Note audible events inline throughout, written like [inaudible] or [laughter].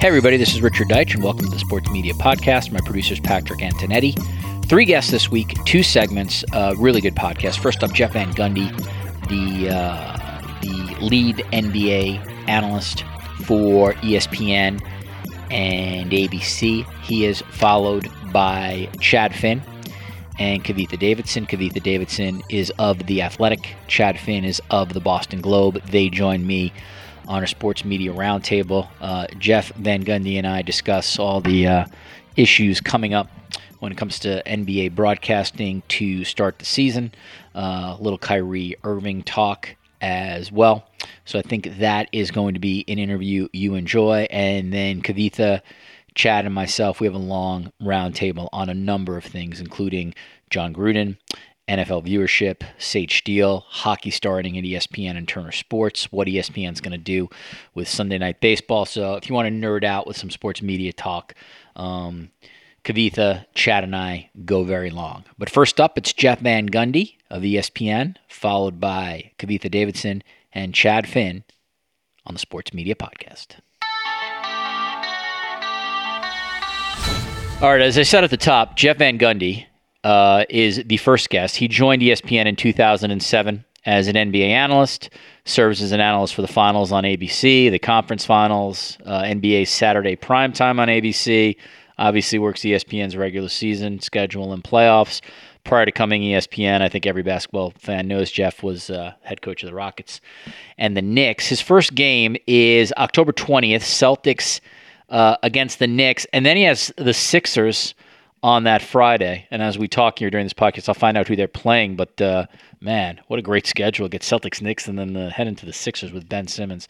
Hey, everybody, this is Richard Deitsch, and welcome to the Sports Media Podcast. My producer is Patrick Antonetti. Three guests this week, two segments, uh, really good podcast. First up, Jeff Van Gundy, the, uh, the lead NBA analyst for ESPN and ABC. He is followed by Chad Finn and Kavitha Davidson. Kavitha Davidson is of The Athletic, Chad Finn is of the Boston Globe. They join me on our sports media roundtable. Uh, Jeff Van Gundy and I discuss all the uh, issues coming up when it comes to NBA broadcasting to start the season. Uh, a little Kyrie Irving talk as well. So I think that is going to be an interview you enjoy. And then Kavitha, Chad, and myself, we have a long roundtable on a number of things, including John Gruden, NFL viewership, Sage Steele, hockey starting at ESPN and Turner Sports, what ESPN's going to do with Sunday Night Baseball. So if you want to nerd out with some sports media talk, um, Kavitha, Chad, and I go very long. But first up, it's Jeff Van Gundy of ESPN, followed by Kavitha Davidson and Chad Finn on the Sports Media Podcast. All right, as I said at the top, Jeff Van Gundy uh, is the first guest. He joined ESPN in 2007 as an NBA analyst, serves as an analyst for the finals on ABC, the conference finals, uh, NBA Saturday primetime on ABC. Obviously, works ESPN's regular season schedule and playoffs. Prior to coming ESPN, I think every basketball fan knows Jeff was uh, head coach of the Rockets and the Knicks. His first game is October 20th, Celtics uh, against the Knicks, and then he has the Sixers on that Friday. And as we talk here during this podcast, I'll find out who they're playing. But uh, man, what a great schedule! Get Celtics, Knicks, and then the, head into the Sixers with Ben Simmons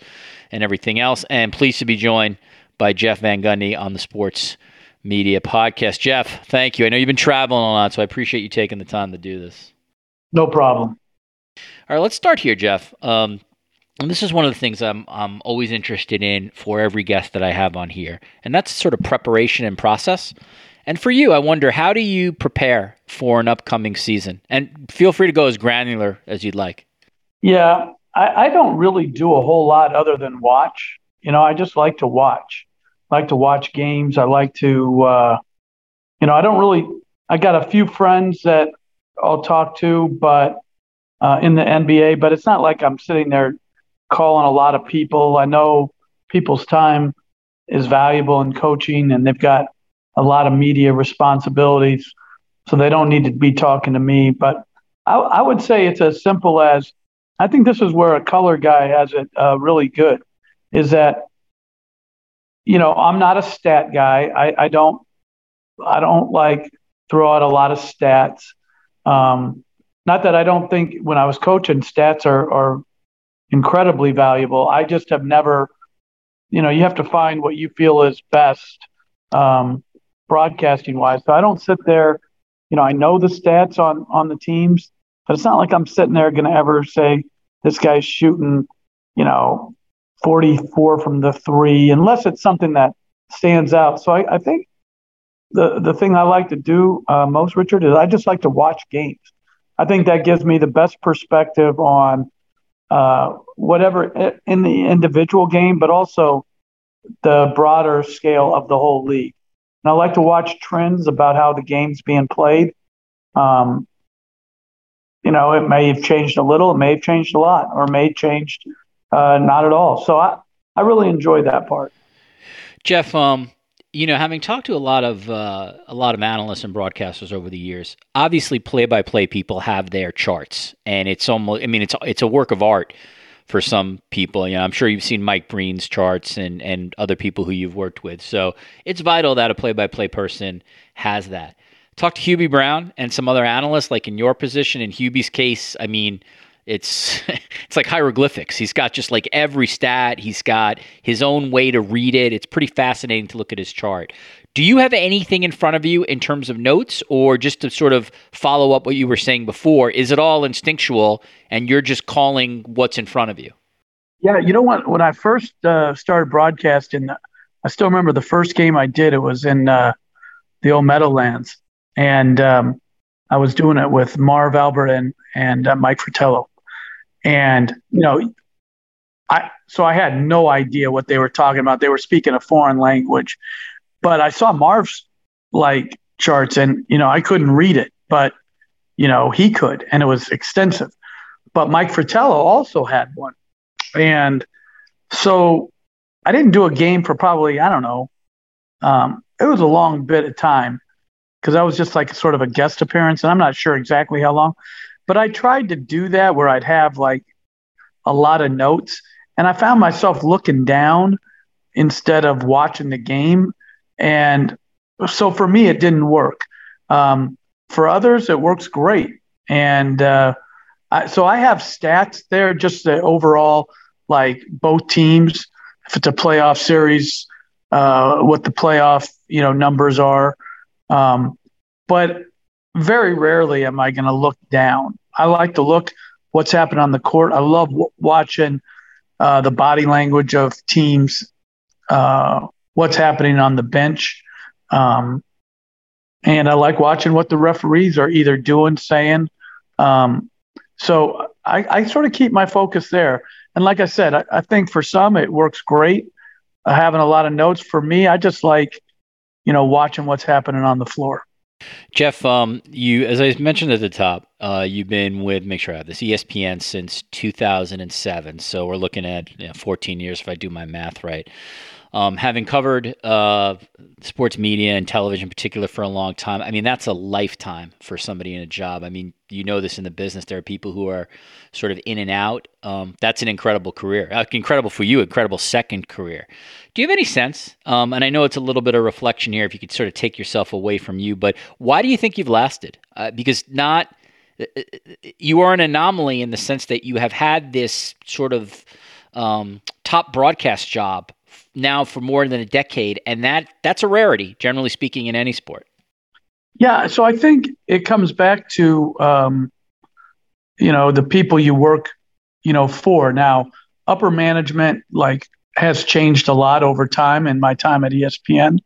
and everything else. And pleased to be joined by Jeff Van Gundy on the Sports Media Podcast. Jeff, thank you. I know you've been traveling a lot, so I appreciate you taking the time to do this. No problem. All right, let's start here, Jeff. Um, and this is one of the things I'm I'm always interested in for every guest that I have on here, and that's sort of preparation and process. And for you, I wonder how do you prepare for an upcoming season? And feel free to go as granular as you'd like. Yeah, I, I don't really do a whole lot other than watch. You know, I just like to watch. I like to watch games. I like to, uh, you know, I don't really. I got a few friends that I'll talk to, but uh, in the NBA, but it's not like I'm sitting there calling a lot of people. I know people's time is valuable in coaching, and they've got a lot of media responsibilities, so they don't need to be talking to me. But I, I would say it's as simple as I think this is where a color guy has it uh, really good, is that you know I'm not a stat guy. I, I don't I don't like throw out a lot of stats. Um, not that I don't think when I was coaching, stats are, are incredibly valuable. I just have never, you know, you have to find what you feel is best. Um, broadcasting wise. So I don't sit there, you know, I know the stats on on the teams, but it's not like I'm sitting there going to ever say this guy's shooting, you know, 44 from the three, unless it's something that stands out. So I, I think the the thing I like to do uh, most, Richard, is I just like to watch games. I think that gives me the best perspective on uh, whatever in the individual game, but also the broader scale of the whole league. And I like to watch trends about how the game's being played. Um, you know, it may have changed a little, it may have changed a lot, or may have changed uh, not at all. So I, I really enjoy that part. Jeff, um, you know, having talked to a lot of uh, a lot of analysts and broadcasters over the years, obviously play-by-play people have their charts, and it's almost. I mean, it's it's a work of art for some people. You know, I'm sure you've seen Mike Breen's charts and and other people who you've worked with. So it's vital that a play-by-play person has that. Talk to Hubie Brown and some other analysts, like in your position. In Hubie's case, I mean, it's [laughs] it's like hieroglyphics. He's got just like every stat. He's got his own way to read it. It's pretty fascinating to look at his chart. Do you have anything in front of you in terms of notes, or just to sort of follow up what you were saying before? Is it all instinctual, and you're just calling what's in front of you? Yeah, you know what? When I first uh, started broadcasting, I still remember the first game I did. It was in uh, the old Meadowlands, and um, I was doing it with Marv Albert and and uh, Mike Fratello, and you know, I so I had no idea what they were talking about. They were speaking a foreign language, but I saw Marv's like charts, and you know, I couldn't read it, but you know, he could, and it was extensive. But Mike Fratello also had one, and so I didn't do a game for probably I don't know. Um, it was a long bit of time because I was just like sort of a guest appearance, and I'm not sure exactly how long, but I tried to do that where I'd have like a lot of notes, and I found myself looking down instead of watching the game, and so for me it didn't work. Um, for others, it works great, and uh, I, so I have stats there, just the overall like both teams, if it's a playoff series, uh, what the playoff you know numbers are. Um, but very rarely am I going to look down. I like to look what's happening on the court. I love w- watching uh, the body language of teams, uh, what's happening on the bench. Um, and I like watching what the referees are either doing, saying. Um, so I, I, sort of keep my focus there. And like I said, I, I think for some it works great, uh, having a lot of notes. For me, I just like you know, watching what's happening on the floor. Jeff, um, you as I mentioned at the top, uh, you've been with make sure I have this ESPN since 2007. So we're looking at you know, 14 years if I do my math right. Um, having covered uh, sports media and television in particular for a long time, I mean, that's a lifetime for somebody in a job. I mean, you know this in the business. There are people who are sort of in and out. Um, that's an incredible career. Uh, incredible for you, incredible second career. Do you have any sense? Um, and I know it's a little bit of reflection here if you could sort of take yourself away from you, but why do you think you've lasted? Uh, because not. Uh, uh, you are an anomaly in the sense that you have had this sort of um, top broadcast job now for more than a decade, and that that's a rarity, generally speaking, in any sport. Yeah, so I think it comes back to um, you know the people you work you know for. Now, upper management like has changed a lot over time. In my time at ESPN,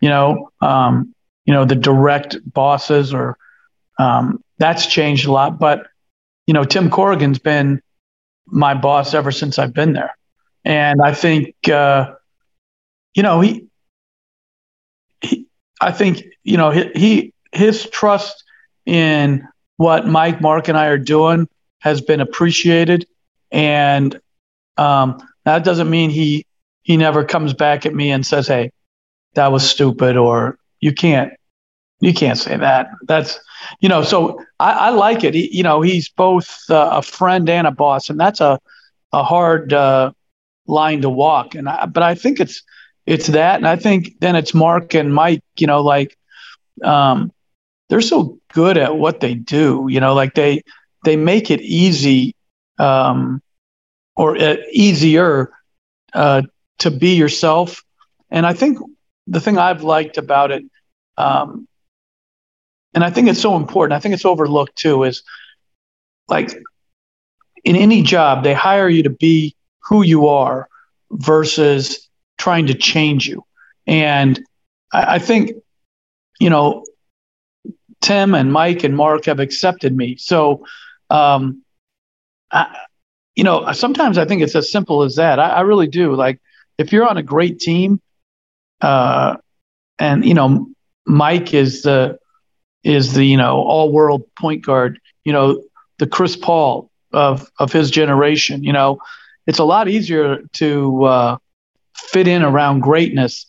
you know, um, you know the direct bosses or um, that's changed a lot. But you know, Tim Corrigan's been my boss ever since I've been there, and I think uh, you know, he, he I think, you know, he, he, his trust in what Mike, Mark, and I are doing has been appreciated. And um, that doesn't mean he, he never comes back at me and says, Hey, that was stupid, or you can't, you can't say that. That's, you know, so I, I like it. He, you know, he's both uh, a friend and a boss, and that's a, a hard uh, line to walk. And I, but I think it's, it's that, and I think then it's Mark and Mike. You know, like um, they're so good at what they do. You know, like they they make it easy um, or uh, easier uh, to be yourself. And I think the thing I've liked about it, um, and I think it's so important. I think it's overlooked too. Is like in any job, they hire you to be who you are versus trying to change you. And I, I think, you know, Tim and Mike and Mark have accepted me. So, um, I, you know, sometimes I think it's as simple as that. I, I really do. Like, if you're on a great team, uh, and you know, Mike is the is the you know all world point guard. You know, the Chris Paul of of his generation. You know, it's a lot easier to uh, fit in around greatness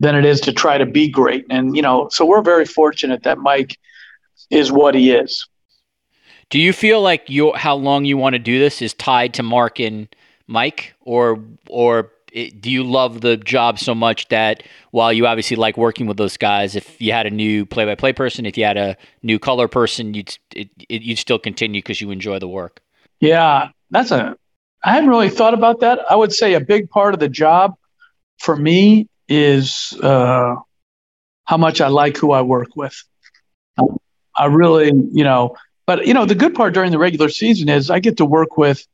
than it is to try to be great. And, you know, so we're very fortunate that Mike is what he is. Do you feel like you how long you want to do this is tied to Mark and Mike or or it, do you love the job so much that while you obviously like working with those guys, if you had a new play-by-play person, if you had a new color person, you'd it, it, you'd still continue because you enjoy the work. Yeah, that's a. I hadn't really thought about that. I would say a big part of the job for me is uh, how much I like who I work with. I really, you know, but you know, the good part during the regular season is I get to work with,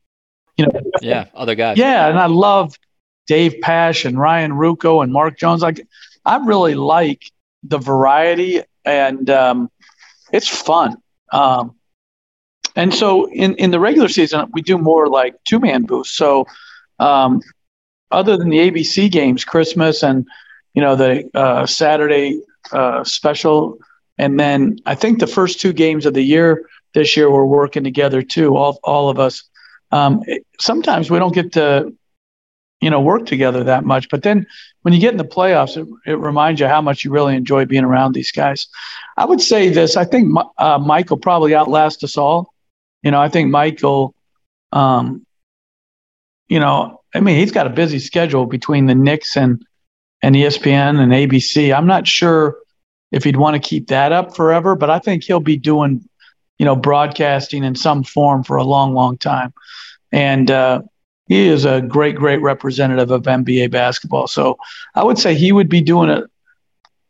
you know, yeah, other guys. Yeah, and I love Dave Pasch and Ryan Ruocco and Mark Jones. Like, I really like the variety, and um, it's fun. Um, and so in, in the regular season, we do more like two man booths. So um, other than the ABC games, Christmas and you know the uh, Saturday uh, special, and then I think the first two games of the year this year we're working together too. All all of us. Um, it, sometimes we don't get to you know work together that much, but then when you get in the playoffs, it, it reminds you how much you really enjoy being around these guys. I would say this: I think uh, will probably outlast us all. You know, I think Michael. Um, you know, I mean, he's got a busy schedule between the Knicks and and ESPN and ABC. I'm not sure if he'd want to keep that up forever, but I think he'll be doing, you know, broadcasting in some form for a long, long time. And uh, he is a great, great representative of NBA basketball. So I would say he would be doing a,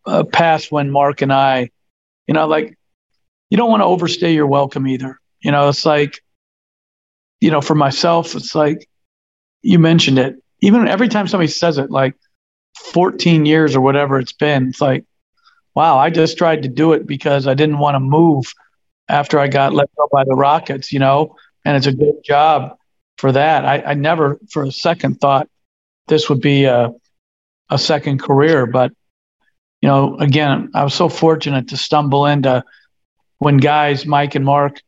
a pass when Mark and I, you know, like you don't want to overstay your welcome either. You know, it's like, you know, for myself, it's like you mentioned it. Even every time somebody says it, like 14 years or whatever it's been, it's like, wow, I just tried to do it because I didn't want to move after I got let go by the Rockets, you know, and it's a good job for that. I, I never for a second thought this would be a, a second career, but you know, again, I was so fortunate to stumble into when guys, Mike and Mark,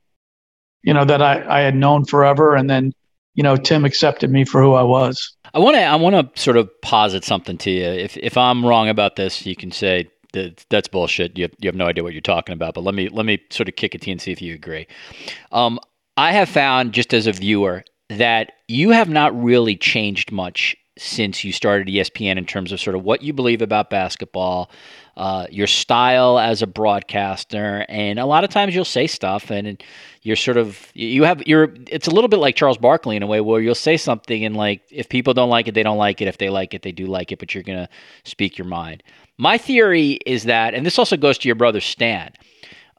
you know, that I, I had known forever and then you know, Tim accepted me for who I was. I want to I want to sort of posit something to you. If if I'm wrong about this, you can say that that's bullshit. You have, you have no idea what you're talking about. But let me let me sort of kick it to you and see if you agree. Um, I have found just as a viewer that you have not really changed much since you started ESPN in terms of sort of what you believe about basketball, uh, your style as a broadcaster, and a lot of times you'll say stuff and you're sort of you have you're it's a little bit like Charles Barkley in a way where you'll say something and like if people don't like it they don't like it if they like it they do like it but you're gonna speak your mind. My theory is that, and this also goes to your brother Stan,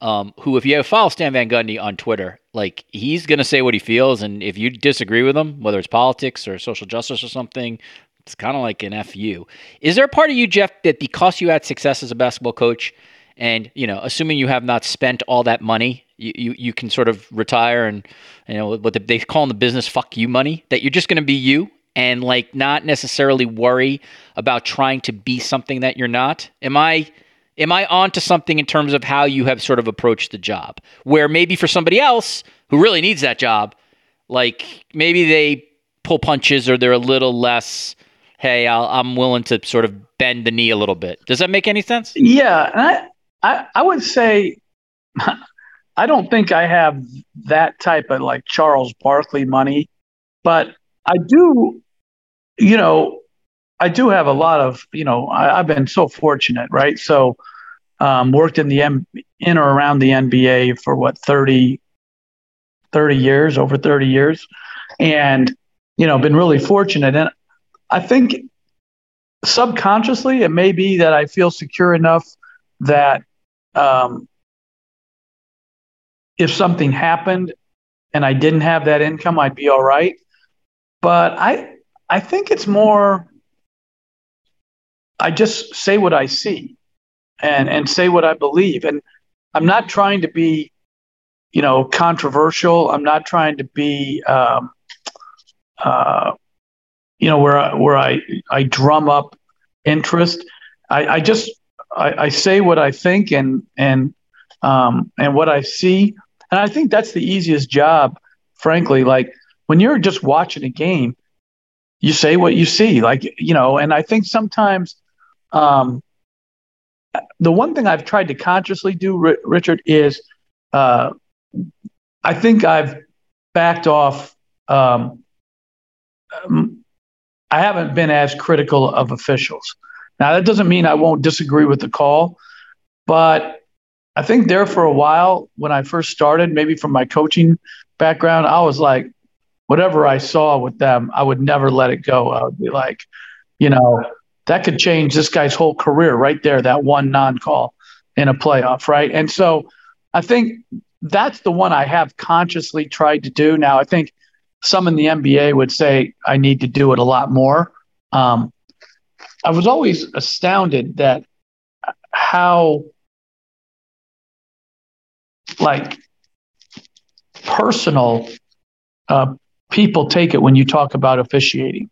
um, who if you follow Stan Van Gundy on Twitter, like he's gonna say what he feels, and if you disagree with him, whether it's politics or social justice or something, it's kind of like an fu. Is there a part of you, Jeff, that because you had success as a basketball coach, and you know, assuming you have not spent all that money you, you, you can sort of retire and you know what they call in the business fuck you money that you're just going to be you and like not necessarily worry about trying to be something that you're not am i am i on to something in terms of how you have sort of approached the job where maybe for somebody else who really needs that job like maybe they pull punches or they're a little less hey i am willing to sort of bend the knee a little bit does that make any sense yeah I, I, I would say [laughs] I don't think I have that type of like Charles Barkley money, but I do, you know, I do have a lot of, you know, I, have been so fortunate, right? So, um, worked in the M, in or around the NBA for what 30, 30 years, over 30 years, and you know, been really fortunate. And I think subconsciously, it may be that I feel secure enough that um, if something happened and I didn't have that income, I'd be all right. But I I think it's more I just say what I see and and say what I believe. And I'm not trying to be, you know, controversial. I'm not trying to be um, uh, you know, where I, where I I drum up interest. I, I just I, I say what I think and and um, and what I see. And I think that's the easiest job, frankly. Like when you're just watching a game, you say what you see. Like, you know, and I think sometimes um, the one thing I've tried to consciously do, Richard, is uh, I think I've backed off. Um, I haven't been as critical of officials. Now, that doesn't mean I won't disagree with the call, but I think there for a while when I first started, maybe from my coaching background, I was like, whatever I saw with them, I would never let it go. I would be like, you know, that could change this guy's whole career right there, that one non call in a playoff, right? And so I think that's the one I have consciously tried to do. Now, I think some in the NBA would say I need to do it a lot more. Um, I was always astounded that how like personal uh, people take it when you talk about officiating.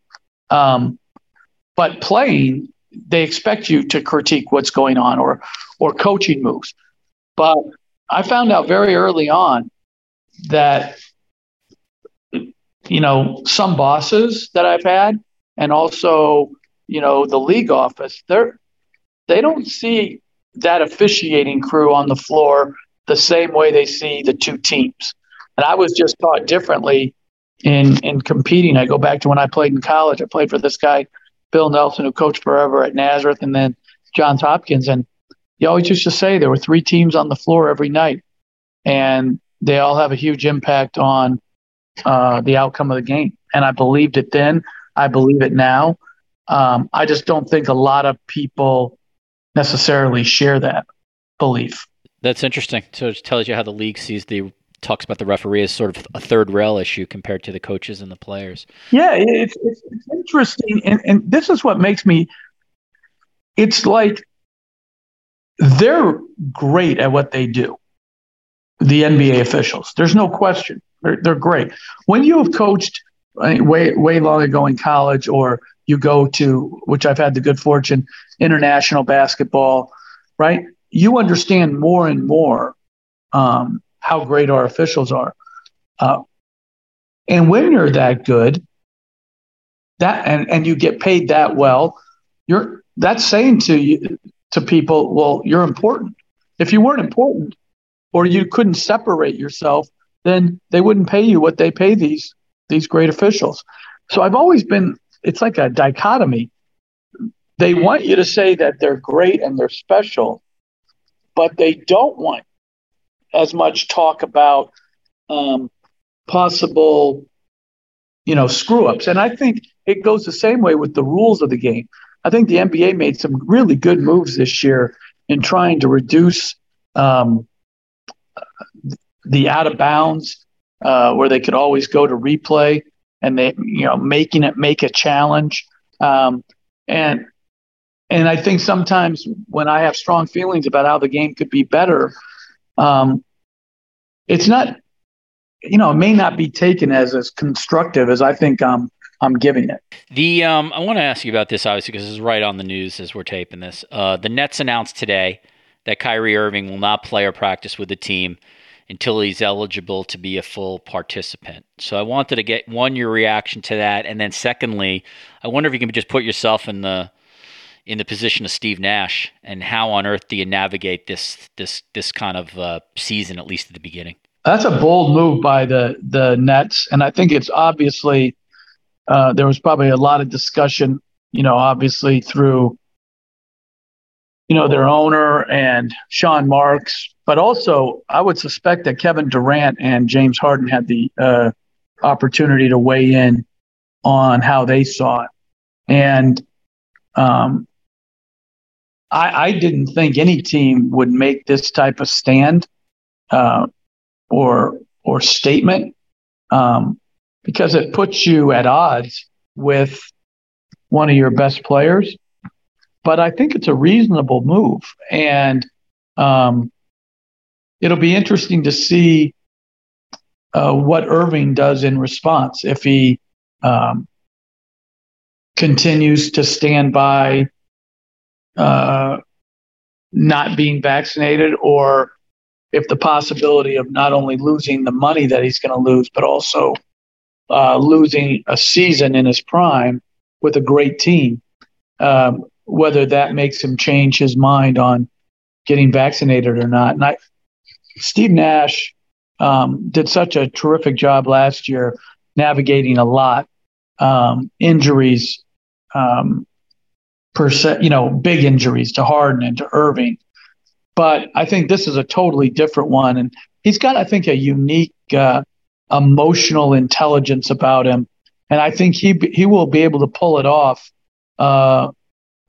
Um, but playing, they expect you to critique what's going on or or coaching moves. But I found out very early on that you know some bosses that I've had, and also you know the league office, they're they don't see that officiating crew on the floor the same way they see the two teams. And I was just taught differently in in competing. I go back to when I played in college. I played for this guy, Bill Nelson, who coached forever at Nazareth, and then Johns Hopkins. And he always used to say there were three teams on the floor every night, and they all have a huge impact on uh, the outcome of the game. And I believed it then. I believe it now. Um, I just don't think a lot of people necessarily share that belief. That's interesting. So it tells you how the league sees the talks about the referee as sort of a third rail issue compared to the coaches and the players. Yeah, it's, it's, it's interesting. And, and this is what makes me, it's like they're great at what they do, the NBA officials. There's no question. They're, they're great. When you have coached way, way long ago in college or you go to, which I've had the good fortune, international basketball, right? You understand more and more um, how great our officials are. Uh, and when you're that good, that and, and you get paid that well, you're that's saying to you to people, well, you're important. If you weren't important or you couldn't separate yourself, then they wouldn't pay you what they pay these these great officials. So I've always been it's like a dichotomy. They want you to say that they're great and they're special, but they don't want as much talk about um, possible, you know, screw ups. And I think it goes the same way with the rules of the game. I think the NBA made some really good moves this year in trying to reduce um, the out of bounds, uh, where they could always go to replay, and they, you know, making it make a challenge. Um, and and I think sometimes when I have strong feelings about how the game could be better, um, it's not, you know, it may not be taken as as constructive as I think I'm I'm giving it. The um, I want to ask you about this obviously because is right on the news as we're taping this. Uh, the Nets announced today that Kyrie Irving will not play or practice with the team until he's eligible to be a full participant. So I wanted to get one your reaction to that, and then secondly, I wonder if you can just put yourself in the in the position of Steve Nash, and how on earth do you navigate this this this kind of uh, season, at least at the beginning? That's a bold move by the the Nets, and I think it's obviously uh, there was probably a lot of discussion, you know, obviously through you know their owner and Sean Marks, but also I would suspect that Kevin Durant and James Harden had the uh, opportunity to weigh in on how they saw it, and um, I, I didn't think any team would make this type of stand uh, or or statement um, because it puts you at odds with one of your best players. But I think it's a reasonable move, and um, it'll be interesting to see uh, what Irving does in response if he um, continues to stand by uh, not being vaccinated or if the possibility of not only losing the money that he's going to lose, but also uh, losing a season in his prime with a great team. Um, whether that makes him change his mind on getting vaccinated or not. And I, Steve Nash um, did such a terrific job last year navigating a lot um, injuries, um, percent, you know, big injuries to Harden and to Irving. But I think this is a totally different one, and he's got, I think, a unique uh, emotional intelligence about him, and I think he he will be able to pull it off uh,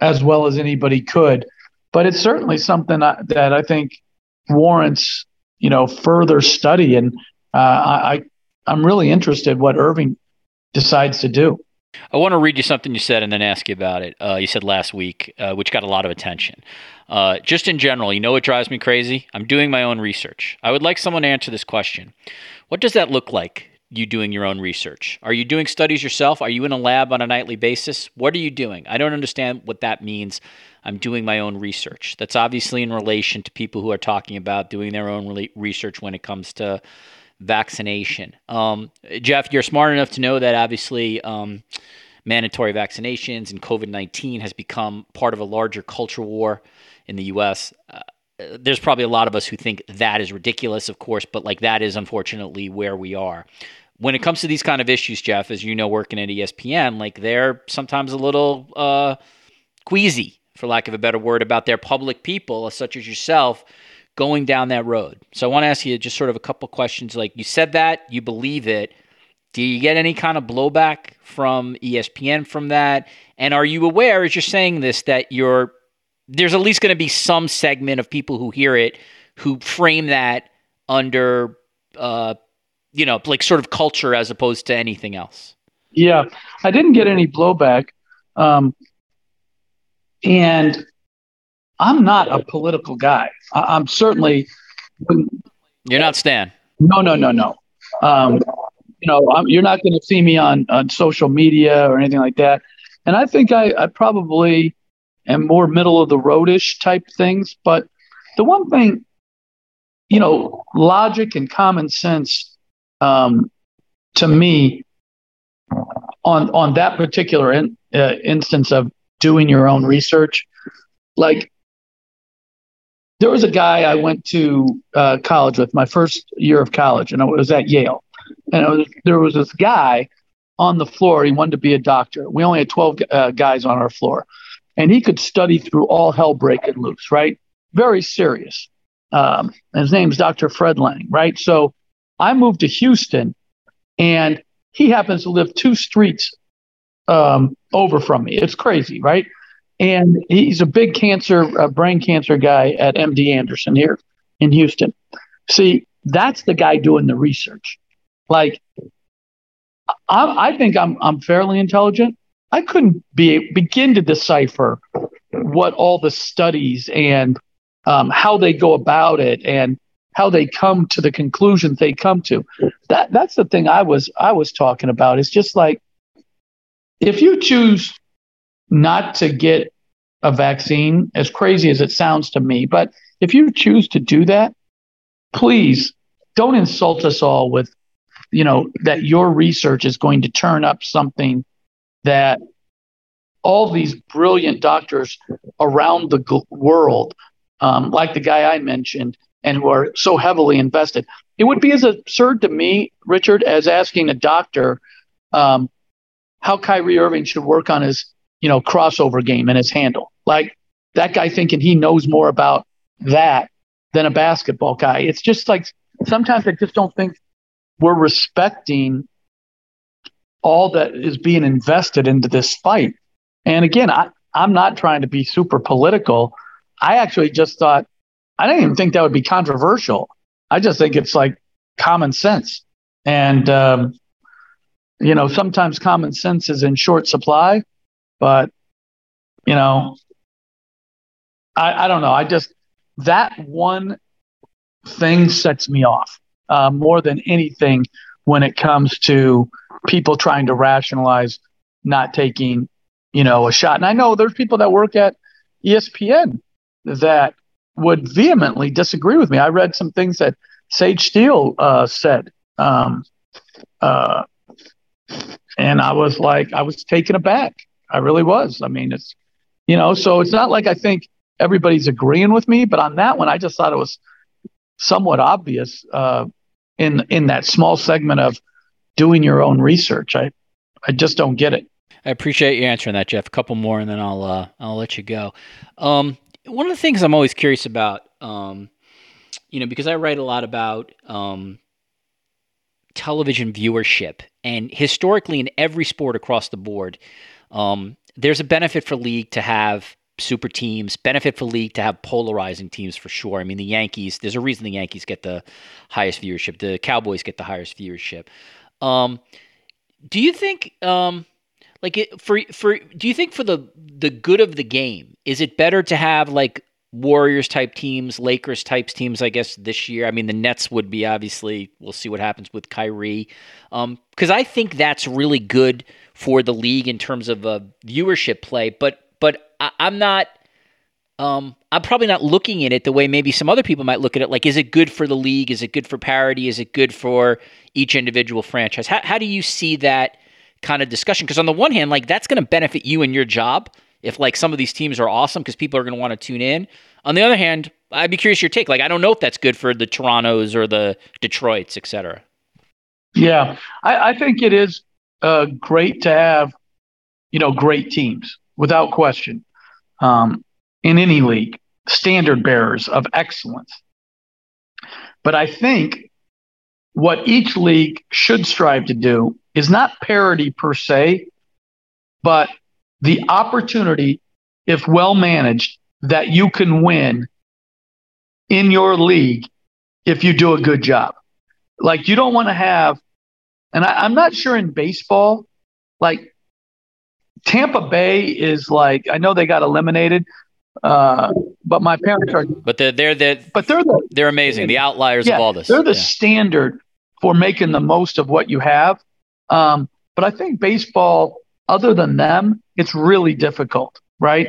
as well as anybody could. But it's certainly something that I think warrants you know further study, and uh, I I'm really interested what Irving decides to do. I want to read you something you said and then ask you about it. Uh, you said last week, uh, which got a lot of attention. Uh, just in general, you know what drives me crazy? I'm doing my own research. I would like someone to answer this question. What does that look like, you doing your own research? Are you doing studies yourself? Are you in a lab on a nightly basis? What are you doing? I don't understand what that means. I'm doing my own research. That's obviously in relation to people who are talking about doing their own research when it comes to vaccination. Um, Jeff, you're smart enough to know that obviously um, mandatory vaccinations and COVID 19 has become part of a larger culture war in the U.S. Uh, there's probably a lot of us who think that is ridiculous, of course, but like that is unfortunately where we are. When it comes to these kind of issues, Jeff, as you know, working at ESPN, like they're sometimes a little uh, queasy, for lack of a better word, about their public people, such as yourself, going down that road. So I want to ask you just sort of a couple questions. Like you said that, you believe it. Do you get any kind of blowback from ESPN from that? And are you aware, as you're saying this, that you're there's at least going to be some segment of people who hear it who frame that under, uh, you know, like sort of culture as opposed to anything else? Yeah, I didn't get any blowback. Um, and I'm not a political guy. I, am certainly. You're not Stan. No, no, no, no. Um, you know, I'm, you're not going to see me on, on social media or anything like that. And I think I, I probably am more middle of the roadish type things. But the one thing, you know, logic and common sense um, to me on on that particular in, uh, instance of doing your own research, like there was a guy I went to uh, college with my first year of college, and I was at Yale. And was, there was this guy on the floor. He wanted to be a doctor. We only had 12 uh, guys on our floor, and he could study through all hell breaking loose, right? Very serious. Um, his name's Dr. Fred Lang, right? So I moved to Houston, and he happens to live two streets um, over from me. It's crazy, right? and he's a big cancer, uh, brain cancer guy at MD Anderson here in Houston. See, that's the guy doing the research. Like, I, I think I'm I'm fairly intelligent. I couldn't be begin to decipher what all the studies and um, how they go about it and how they come to the conclusions they come to. That that's the thing I was I was talking about. It's just like if you choose not to get a vaccine, as crazy as it sounds to me. But if you choose to do that, please don't insult us all with, you know, that your research is going to turn up something that all these brilliant doctors around the world, um, like the guy I mentioned, and who are so heavily invested. It would be as absurd to me, Richard, as asking a doctor um, how Kyrie Irving should work on his you know, crossover game and his handle. Like that guy thinking he knows more about that than a basketball guy. It's just like sometimes I just don't think we're respecting all that is being invested into this fight. And again, I, I'm not trying to be super political. I actually just thought, I didn't even think that would be controversial. I just think it's like common sense. And, um, you know, sometimes common sense is in short supply. But, you know, I, I don't know. I just, that one thing sets me off uh, more than anything when it comes to people trying to rationalize not taking, you know, a shot. And I know there's people that work at ESPN that would vehemently disagree with me. I read some things that Sage Steele uh, said. Um, uh, and I was like, I was taken aback. I really was. I mean, it's, You know, so it's not like I think everybody's agreeing with me, but on that one, I just thought it was somewhat obvious uh, in in that small segment of doing your own research. I I just don't get it. I appreciate you answering that, Jeff. A couple more, and then I'll uh, I'll let you go. Um, one of the things I'm always curious about, um, you know, because I write a lot about um, television viewership, and historically, in every sport across the board, um, there's a benefit for league to have super teams, benefit for league to have polarizing teams for sure. I mean, the Yankees, there's a reason the Yankees get the highest viewership, the Cowboys get the highest viewership. Um, do you think, um, like, it, for for do you think for the the good of the game, is it better to have like Warriors type teams, Lakers types teams, I guess this year. I mean, the Nets would be obviously. We'll see what happens with Kyrie, because um, I think that's really good for the league in terms of a viewership play. But but I, am not. Um, I'm probably not looking at it the way maybe some other people might look at it. Like, is it good for the league? Is it good for parity? Is it good for each individual franchise? How, how do you see that kind of discussion? Because on the one hand, like that's going to benefit you and your job if like some of these teams are awesome because people are going to want to tune in. On the other hand, I'd be curious your take. Like, I don't know if that's good for the Torontos or the Detroits, et cetera. Yeah, I, I think it is uh, great to have, you know, great teams without question um, in any league, standard bearers of excellence. But I think what each league should strive to do is not parity per se, but the opportunity, if well managed, that you can win in your league if you do a good job. Like you don't want to have, and I, I'm not sure in baseball, like Tampa Bay is like I know they got eliminated, uh, but my parents are. But they're they're the, but they're the they're amazing. The outliers yeah, of all this. They're the yeah. standard for making the most of what you have. Um, but I think baseball, other than them, it's really difficult, right?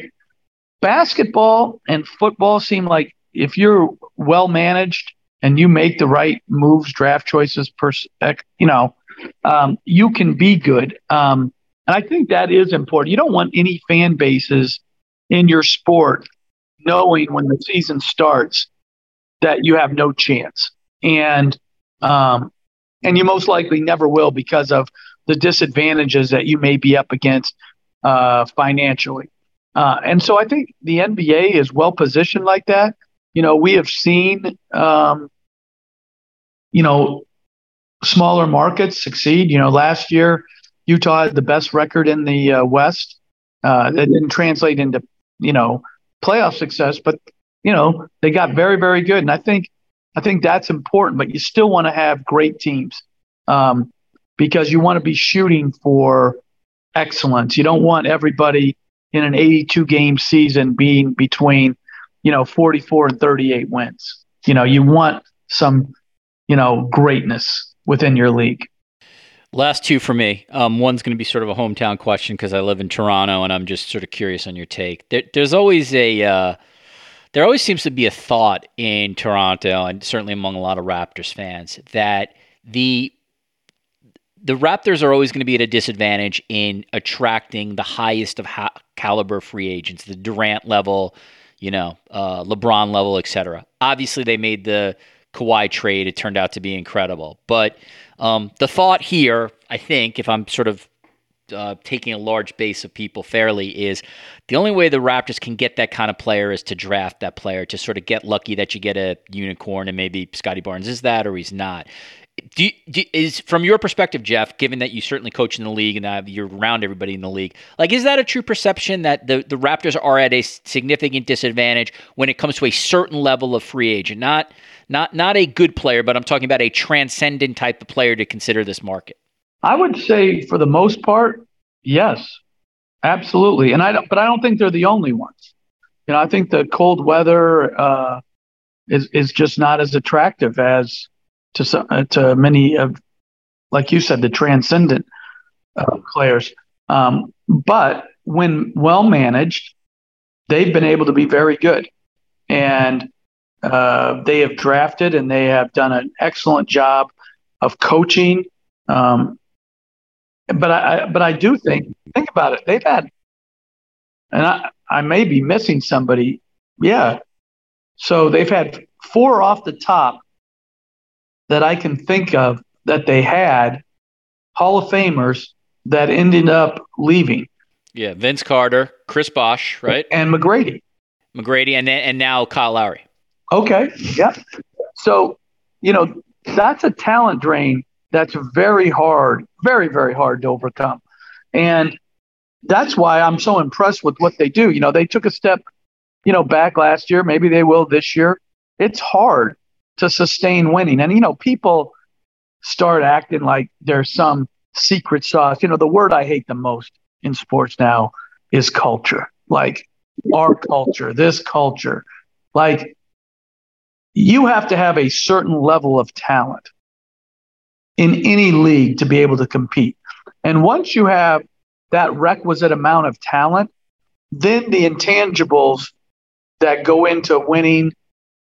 Basketball and football seem like if you're well managed and you make the right moves, draft choices, per, you know, um, you can be good. Um, and I think that is important. You don't want any fan bases in your sport knowing when the season starts that you have no chance. And um, and you most likely never will because of the disadvantages that you may be up against uh, financially. Uh, and so I think the NBA is well positioned like that. You know, we have seen, um, you know, smaller markets succeed. You know, last year Utah had the best record in the uh, West. Uh, that didn't translate into you know playoff success, but you know they got very very good, and I think I think that's important. But you still want to have great teams um, because you want to be shooting for excellence. You don't want everybody in an 82 game season being between you know 44 and 38 wins. You know you want some you know greatness within your league. Last two for me. Um, one's going to be sort of a hometown question because I live in Toronto, and I'm just sort of curious on your take. There, there's always a, uh, there always seems to be a thought in Toronto, and certainly among a lot of Raptors fans, that the the Raptors are always going to be at a disadvantage in attracting the highest of ha- caliber free agents, the Durant level, you know, uh, LeBron level, etc. Obviously, they made the Kawhi trade. It turned out to be incredible, but um, the thought here, I think, if I'm sort of uh, taking a large base of people fairly, is the only way the Raptors can get that kind of player is to draft that player, to sort of get lucky that you get a unicorn, and maybe Scottie Barnes is that or he's not. Do, do, is from your perspective, Jeff, given that you certainly coach in the league and you're around everybody in the league, like is that a true perception that the, the Raptors are at a significant disadvantage when it comes to a certain level of free agent? Not not not a good player, but I'm talking about a transcendent type of player to consider this market. I would say for the most part, yes, absolutely. And I don't, but I don't think they're the only ones. You know, I think the cold weather uh, is is just not as attractive as to some, uh, to many of, like you said, the transcendent uh, players. Um, but when well managed, they've been able to be very good. And uh, they have drafted and they have done an excellent job of coaching. Um, but I, but I do think think about it. They've had, and I I may be missing somebody. Yeah. So they've had four off the top that I can think of that they had Hall of Famers that ended up leaving. Yeah, Vince Carter, Chris Bosh, right? And McGrady. McGrady and then, and now Kyle Lowry. Okay. Yeah. So, you know, that's a talent drain that's very hard, very, very hard to overcome. And that's why I'm so impressed with what they do. You know, they took a step, you know, back last year. Maybe they will this year. It's hard to sustain winning. And, you know, people start acting like there's some secret sauce. You know, the word I hate the most in sports now is culture. Like our culture, this culture. Like you have to have a certain level of talent in any league to be able to compete. And once you have that requisite amount of talent, then the intangibles that go into winning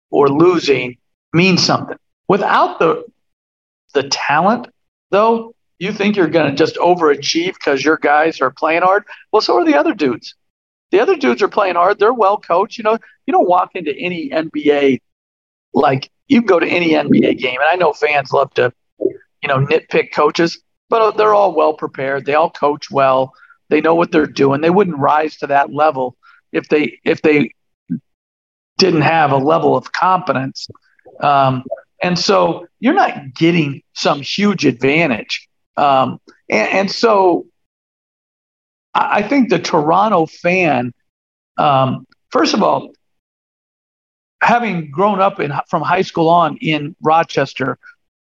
or losing mean something. Without the the talent, though, you think you're going to just overachieve because your guys are playing hard. Well, so are the other dudes. The other dudes are playing hard. They're well coached. You know, you don't walk into any NBA like you can go to any NBA game, and I know fans love to, you know, nitpick coaches, but they're all well prepared. They all coach well. They know what they're doing. They wouldn't rise to that level if they if they didn't have a level of competence. Um, and so you're not getting some huge advantage. Um, and, and, so I, I, think the Toronto fan, um, first of all, having grown up in from high school on in Rochester,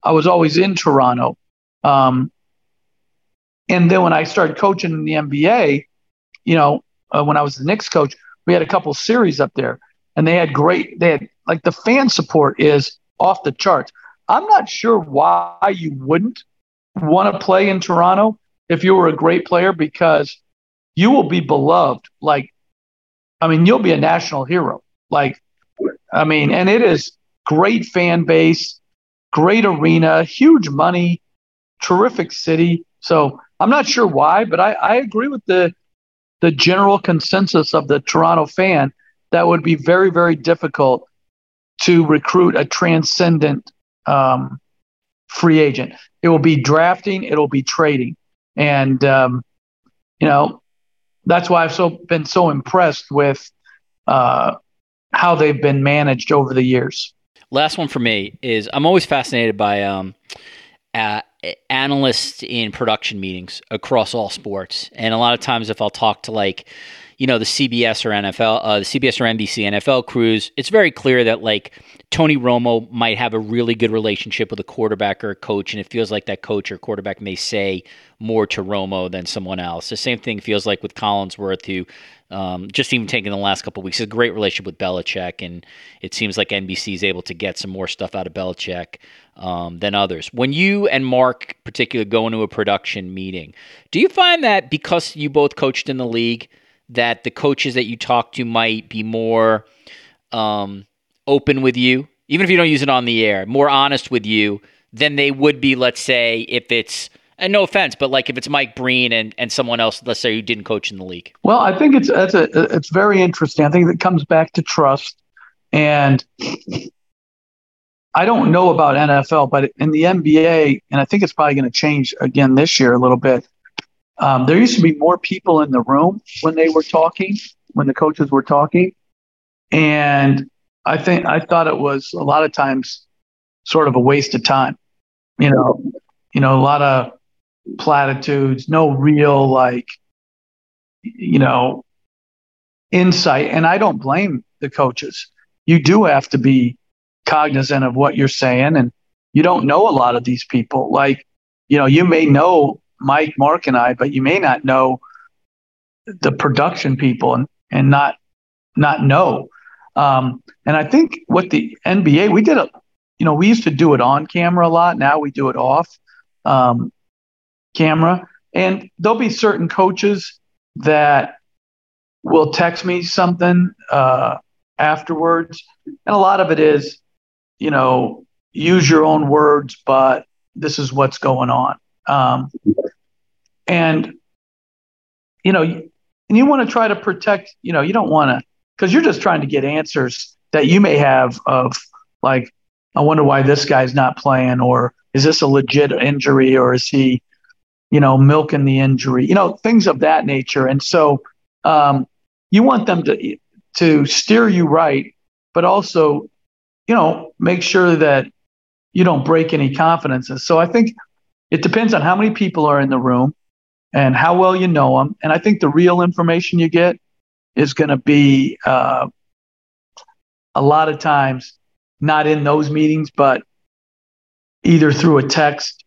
I was always in Toronto. Um, and then when I started coaching in the NBA, you know, uh, when I was the Knicks coach, we had a couple series up there, and they had great. They had like the fan support is off the charts. I'm not sure why you wouldn't want to play in Toronto if you were a great player because you will be beloved. Like, I mean, you'll be a national hero. Like, I mean, and it is great fan base, great arena, huge money, terrific city. So I'm not sure why, but I, I agree with the the general consensus of the Toronto fan that would be very, very difficult to recruit a transcendent um, free agent. It will be drafting, it'll be trading, and um, you know that's why I've so been so impressed with uh, how they've been managed over the years. Last one for me is I'm always fascinated by um, uh, analysts in production meetings across all sports, and a lot of times if I'll talk to like you know the CBS or NFL, uh, the CBS or NBC NFL crews, it's very clear that like Tony Romo might have a really good relationship with a quarterback or a coach, and it feels like that coach or quarterback may say more to Romo than someone else. The same thing feels like with Collinsworth, who um, just even taking the last couple weeks, a great relationship with Belichick, and it seems like NBC is able to get some more stuff out of Belichick um, than others. When you and Mark, particularly, go into a production meeting, do you find that because you both coached in the league? That the coaches that you talk to might be more um, open with you, even if you don't use it on the air, more honest with you than they would be, let's say, if it's and no offense, but like if it's Mike Breen and, and someone else, let's say who didn't coach in the league. Well, I think it's it's a it's very interesting. I think it comes back to trust, and I don't know about NFL, but in the NBA, and I think it's probably going to change again this year a little bit. Um, there used to be more people in the room when they were talking, when the coaches were talking, and I think I thought it was a lot of times sort of a waste of time. You know, you know, a lot of platitudes, no real like, you know, insight. And I don't blame the coaches. You do have to be cognizant of what you're saying, and you don't know a lot of these people. Like, you know, you may know Mike, Mark, and I, but you may not know the production people and, and not not know. Um, and I think what the NBA we did a you know we used to do it on camera a lot. Now we do it off um, camera, and there'll be certain coaches that will text me something uh, afterwards, and a lot of it is you know use your own words, but this is what's going on. Um, and, you know, and you want to try to protect. You know, you don't want to because you're just trying to get answers that you may have of like, I wonder why this guy's not playing, or is this a legit injury, or is he, you know, milking the injury? You know, things of that nature. And so, um, you want them to to steer you right, but also, you know, make sure that you don't break any confidences. So I think it depends on how many people are in the room and how well you know them. And I think the real information you get is going to be uh, a lot of times not in those meetings, but either through a text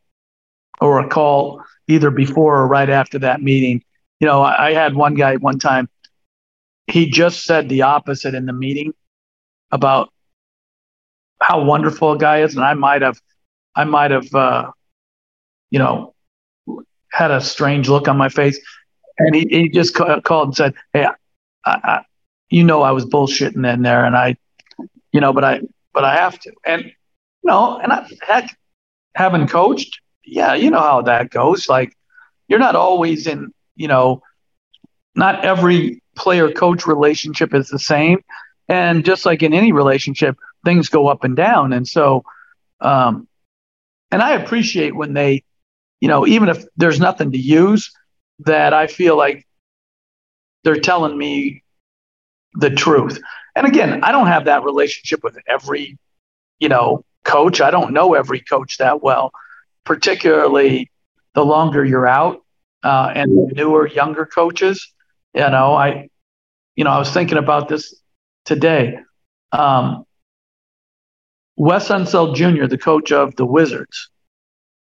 or a call, either before or right after that meeting. You know, I, I had one guy one time, he just said the opposite in the meeting about how wonderful a guy is. And I might have, I might have, uh, you know, had a strange look on my face. And he, he just called and said, Hey, I, I, you know, I was bullshitting in there and I, you know, but I, but I have to. And, you know, and I, heck, having coached, yeah, you know how that goes. Like, you're not always in, you know, not every player coach relationship is the same. And just like in any relationship, things go up and down. And so, um, and I appreciate when they, you know, even if there's nothing to use, that I feel like they're telling me the truth. And again, I don't have that relationship with every, you know, coach. I don't know every coach that well, particularly the longer you're out uh, and newer, younger coaches. You know, I, you know, I was thinking about this today. Um, Wes Unseld Jr., the coach of the Wizards,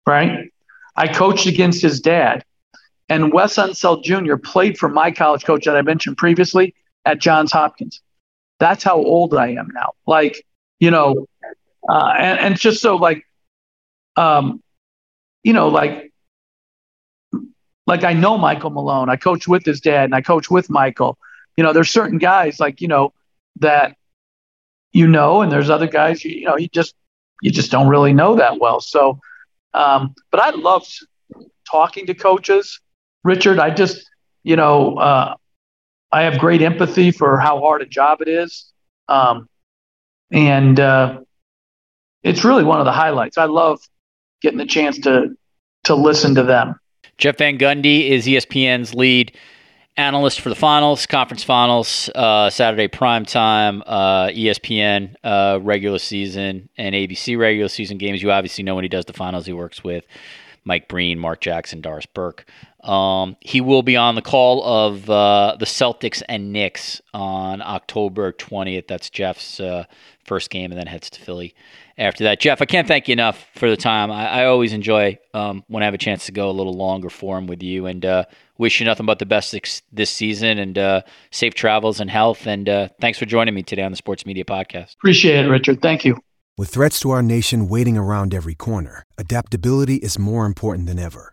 right? I coached against his dad. And Wes Unseld Jr. played for my college coach that I mentioned previously at Johns Hopkins. That's how old I am now. Like, you know, uh, and, and just so like, um, you know, like, like I know Michael Malone. I coach with his dad and I coach with Michael. You know, there's certain guys like, you know, that you know, and there's other guys, you, you know, you just, you just don't really know that well. So, um, but I love talking to coaches, Richard. I just, you know, uh, I have great empathy for how hard a job it is. Um, and uh, it's really one of the highlights. I love getting the chance to to listen to them. Jeff Van Gundy is ESPN's lead analyst for the finals, conference finals, uh, Saturday prime time, uh, ESPN uh, regular season, and ABC regular season games. You obviously know when he does the finals, he works with Mike Breen, Mark Jackson, Doris Burke. Um, he will be on the call of uh, the Celtics and Knicks on October 20th. That's Jeff's uh, first game, and then heads to Philly after that. Jeff, I can't thank you enough for the time. I, I always enjoy um, when I have a chance to go a little longer form with you, and uh, wish you nothing but the best this season and uh, safe travels and health. And uh, thanks for joining me today on the Sports Media Podcast. Appreciate it, Richard. Thank you. With threats to our nation waiting around every corner, adaptability is more important than ever.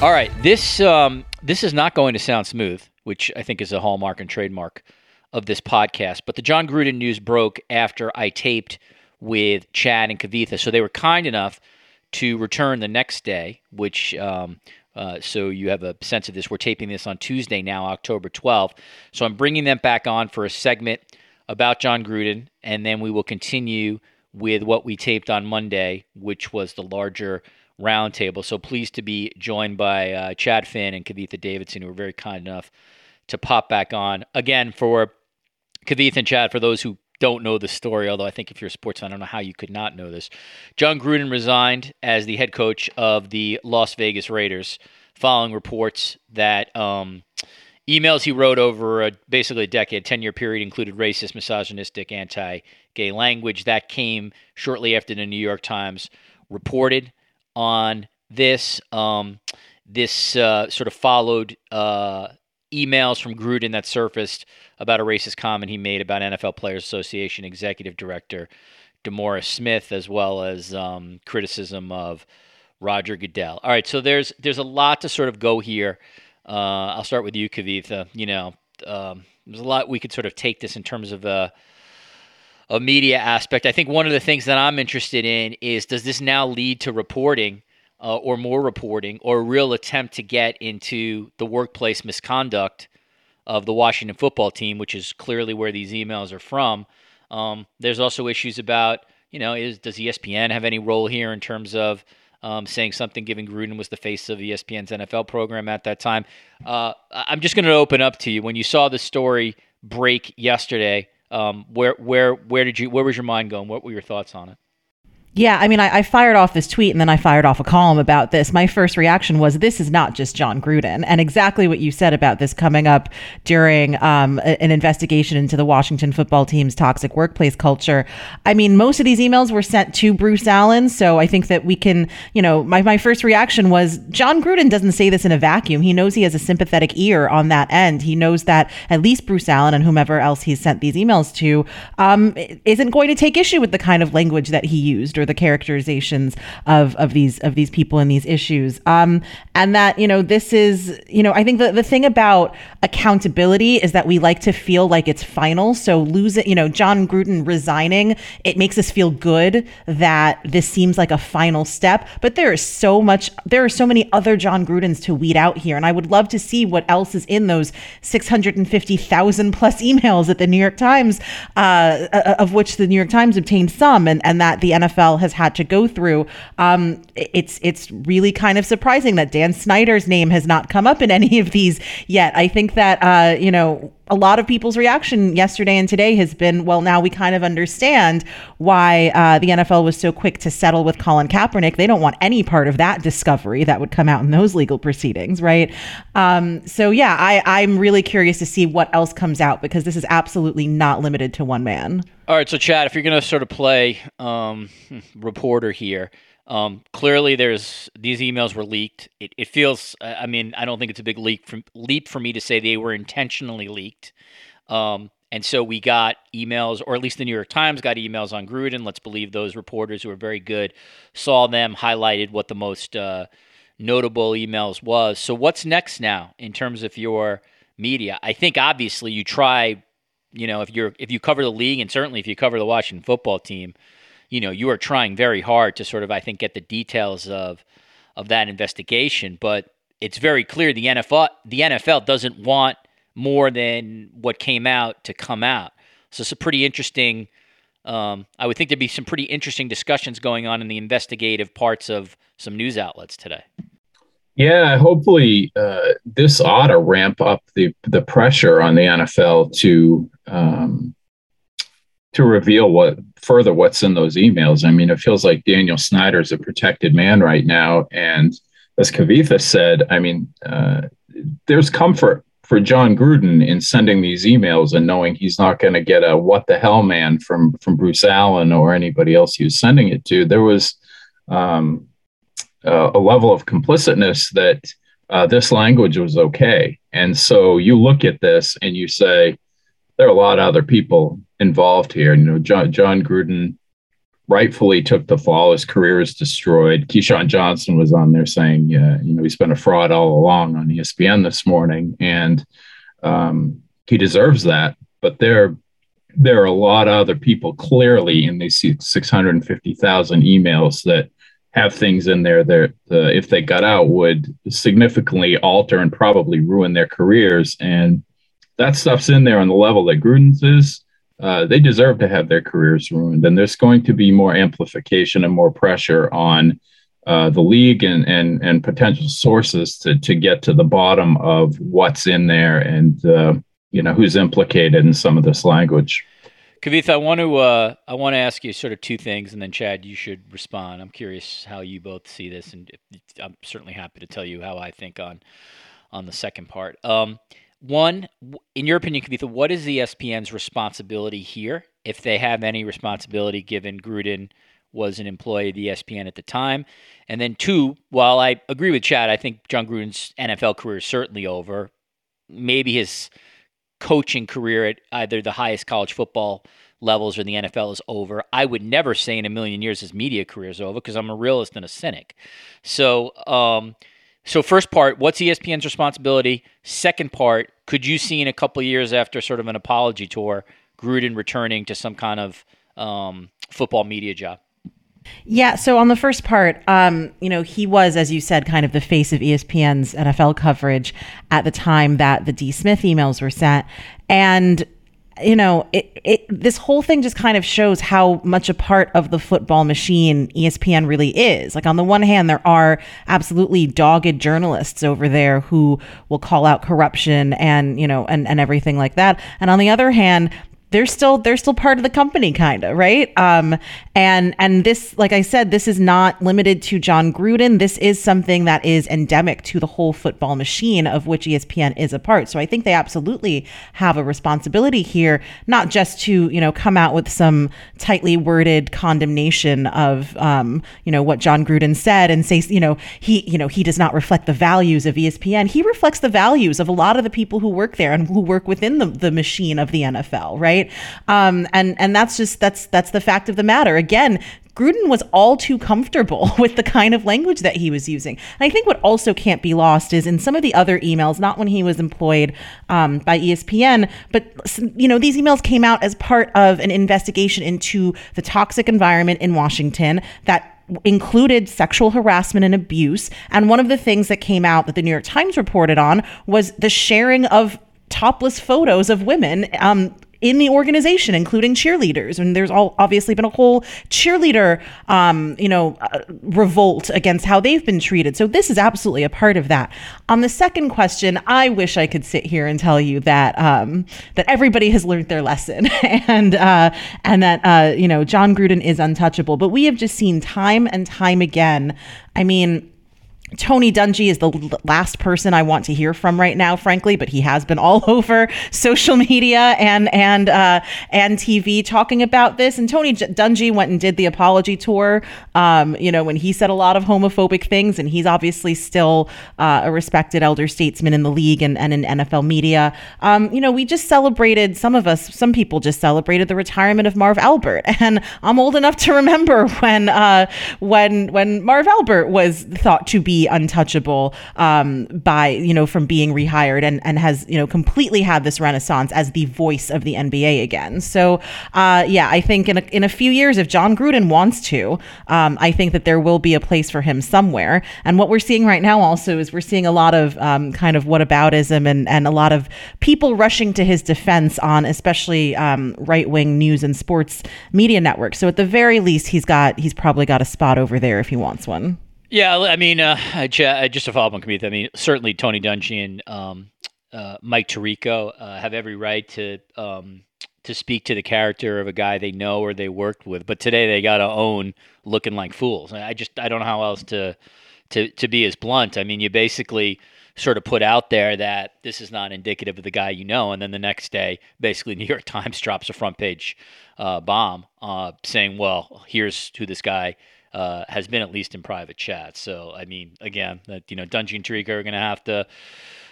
All right, this um, this is not going to sound smooth, which I think is a hallmark and trademark of this podcast. But the Jon Gruden news broke after I taped with Chad and Kavitha. So they were kind enough to return the next day, which um, uh, so you have a sense of this. We're taping this on Tuesday now, October 12th. So I'm bringing them back on for a segment about Jon Gruden, and then we will continue with what we taped on Monday, which was the larger roundtable. So pleased to be joined by uh, Chad Finn and Kavitha Davidson, who were very kind enough to pop back on again for Kavitha and Chad. For those who don't know the story, although I think if you're a sports fan, I don't know how you could not know this. Jon Gruden resigned as the head coach of the Las Vegas Raiders following reports that um, emails he wrote over a, basically a decade, 10 year period included racist, misogynistic, anti gay language. That came shortly after the New York Times reported on this. Um, this uh, sort of followed uh, emails from Gruden that surfaced about a racist comment he made about NFL Players Association executive director DeMaurice Smith, as well as um, criticism of Roger Goodell. All right, so there's there's a lot to sort of go here. Uh, I'll start with you, Kavitha. You know, um, there's a lot we could sort of take this in terms of a, a media aspect. I think one of the things that I'm interested in is does this now lead to reporting uh, or more reporting or a real attempt to get into the workplace misconduct of the Washington football team, which is clearly where these emails are from. Um, there's also issues about, you know, is does ESPN have any role here in terms of um, saying something, given Gruden was the face of ESPN's NFL program at that time. Uh, I'm just going to open up to you when you saw the story break yesterday. Um, where where where did you where was your mind going? What were your thoughts on it? Yeah, I mean, I, I, fired off this tweet and then I fired off a column about this. My first reaction was, this is not just Jon Gruden. And exactly what you said about this coming up during um, an investigation into the Washington football team's toxic workplace culture. I mean, most of these emails were sent to Bruce Allen. So I think that we can, you know, my, my first reaction was, Jon Gruden doesn't say this in a vacuum. He knows he has a sympathetic ear on that end. He knows that at least Bruce Allen and whomever else he's sent these emails to um, isn't going to take issue with the kind of language that he used or the characterizations of of these of these people and these issues. Um, and that you know this is you know I think the the thing about accountability is that we like to feel like it's final. So losing you know Jon Gruden resigning, it makes us feel good that this seems like a final step. But there is so much there are so many other Jon Grudens to weed out here, and I would love to see what else is in those six hundred and fifty thousand plus emails at the New York Times, uh, uh of which the New York Times obtained some, and and that the NFL has had to go through. Um, it's it's really kind of surprising that Dan Snyder's name has not come up in any of these yet. I think that uh, you know a lot of people's reaction yesterday and today has been, well, now we kind of understand why uh, the NFL was so quick to settle with Colin Kaepernick. They don't want any part of that discovery that would come out in those legal proceedings, right? Um, so yeah, I, I'm really curious to see what else comes out because this is absolutely not limited to one man. All right, so Chad, if you're going to sort of play um, reporter here, um, clearly, there's these emails were leaked. It, it, feels. I mean, I don't think it's a big leap from leap for me to say they were intentionally leaked. Um, and so we got emails, or at least the New York Times got emails on Gruden. Let's believe those reporters who are very good saw them, highlighted what the most uh, notable emails was. So what's next now in terms of your media? I think obviously you try, you know, if you're if you cover the league, and certainly if you cover the Washington football team you know, you are trying very hard to sort of, I think, get the details of of that investigation. But it's very clear the NFL the NFL doesn't want more than what came out to come out. So it's a pretty interesting. Um, I would think there'd be some pretty interesting discussions going on in the investigative parts of some news outlets today. Yeah, hopefully uh, this ought to ramp up the the pressure on the NFL to um, to reveal what further what's in those emails. I mean, it feels like Daniel Snyder is a protected man right now, and as Kavitha said, I mean, uh, there's comfort for Jon Gruden in sending these emails and knowing he's not going to get a "what the hell, man" from from Bruce Allen or anybody else he was sending it to. There was um, uh, a level of complicitness that uh, this language was okay, and so you look at this and you say there are a lot of other people involved here. You know, John, Jon Gruden rightfully took the fall. His career is destroyed. Keyshawn Johnson was on there saying, uh, you know, he's been a fraud all along on ESPN this morning, and um, he deserves that. But there, there are a lot of other people clearly in these 650,000 emails that have things in there that, uh, if they got out, would significantly alter and probably ruin their careers. And that stuff's in there on the level that Gruden's is uh, they deserve to have their careers ruined. And there's going to be more amplification and more pressure on uh, the league and, and, and potential sources to, to get to the bottom of what's in there and, uh, you know, who's implicated in some of this language. Kavitha, I want to uh, I want to ask you sort of two things, and then Chad, you should respond. I'm curious how you both see this, and I'm certainly happy to tell you how I think on on the second part. Um, one, in your opinion, Kavitha, what is the ESPN's responsibility here, if they have any responsibility, given Gruden was an employee of the ESPN at the time? And then two, while I agree with Chad, I think Jon Gruden's NFL career is certainly over. maybe his coaching career at either the highest college football levels or the NFL is over. I would never say in a million years his media career is over because I'm a realist and a cynic. So, um, so first part, what's ESPN's responsibility? Second part, could you see in a couple years after sort of an apology tour, Gruden returning to some kind of um, football media job? Yeah. So on the first part, um, you know, he was, as you said, kind of the face of ESPN's NFL coverage at the time that the D. Smith emails were sent, and you know, it, it, this whole thing just kind of shows how much a part of the football machine ESPN really is. Like, on the one hand, there are absolutely dogged journalists over there who will call out corruption and, you know, and, and everything like that. And on the other hand, they're still they're still part of the company kind of right? Um and and this like i said this is not limited to jon gruden. This is something that is endemic to the whole football machine of which espn is a part. So i think they absolutely have a responsibility here not just to you know come out with some tightly worded condemnation of um you know what jon gruden said and say you know he you know he does not reflect the values of espn he reflects the values of a lot of the people who work there and who work within the, the machine of the nfl right right? Um, and and that's just that's that's the fact of the matter. Again, Gruden was all too comfortable [laughs] with the kind of language that he was using. And I think what also can't be lost is in some of the other emails, not when he was employed um, by ESPN, but you know these emails came out as part of an investigation into the toxic environment in Washington that included sexual harassment and abuse. And one of the things that came out that the New York Times reported on was the sharing of topless photos of women um, in the organization, including cheerleaders. And there's all obviously been a whole cheerleader, um, you know, uh, revolt against how they've been treated. So this is absolutely a part of that. On the second question, I wish I could sit here and tell you that um, that everybody has learned their lesson [laughs] and uh, and that uh, you know Jon Gruden is untouchable. But we have just seen time and time again. I mean Tony Dungy is the last person I want to hear from right now, frankly, but he has been all [laughs] over social media and and uh, and TV talking about this. And Tony Dungy went and did the apology tour. Um, you know, when he said a lot of homophobic things, and he's obviously still uh, a respected elder statesman in the league and, and in NFL media. Um, you know, we just celebrated. Some of us, some people, just celebrated the retirement of Marv Albert, [laughs] and I'm old enough to remember when uh, when when Marv Albert was thought to be untouchable um, by you know from being rehired and and has you know completely had this renaissance as the voice of the NBA again. So uh, yeah, I think in a, in a few years, if Jon Gruden wants to, um, I think that there will be a place for him somewhere. And what we're seeing right now also is we're seeing a lot of um, kind of whataboutism and and a lot of people rushing to his defense on especially um, right wing news and sports media networks. So at the very least, he's got he's probably got a spot over there if he wants one. Yeah, I mean, uh, just to follow up on Kavitha, I mean, certainly Tony Dungy and um, uh, Mike Tirico uh, have every right to um, to speak to the character of a guy they know or they worked with, but today they got to own looking like fools. I just I don't know how else to to to be as blunt. I mean, you basically sort of put out there that this is not indicative of the guy you know, and then the next day, basically, [laughs] New York Times [laughs] drops a front page uh, bomb uh, saying, "Well, here's who this guy." Uh, has been at least in private chat. So I mean, again, that you know, Dungy and Tirico are going to have to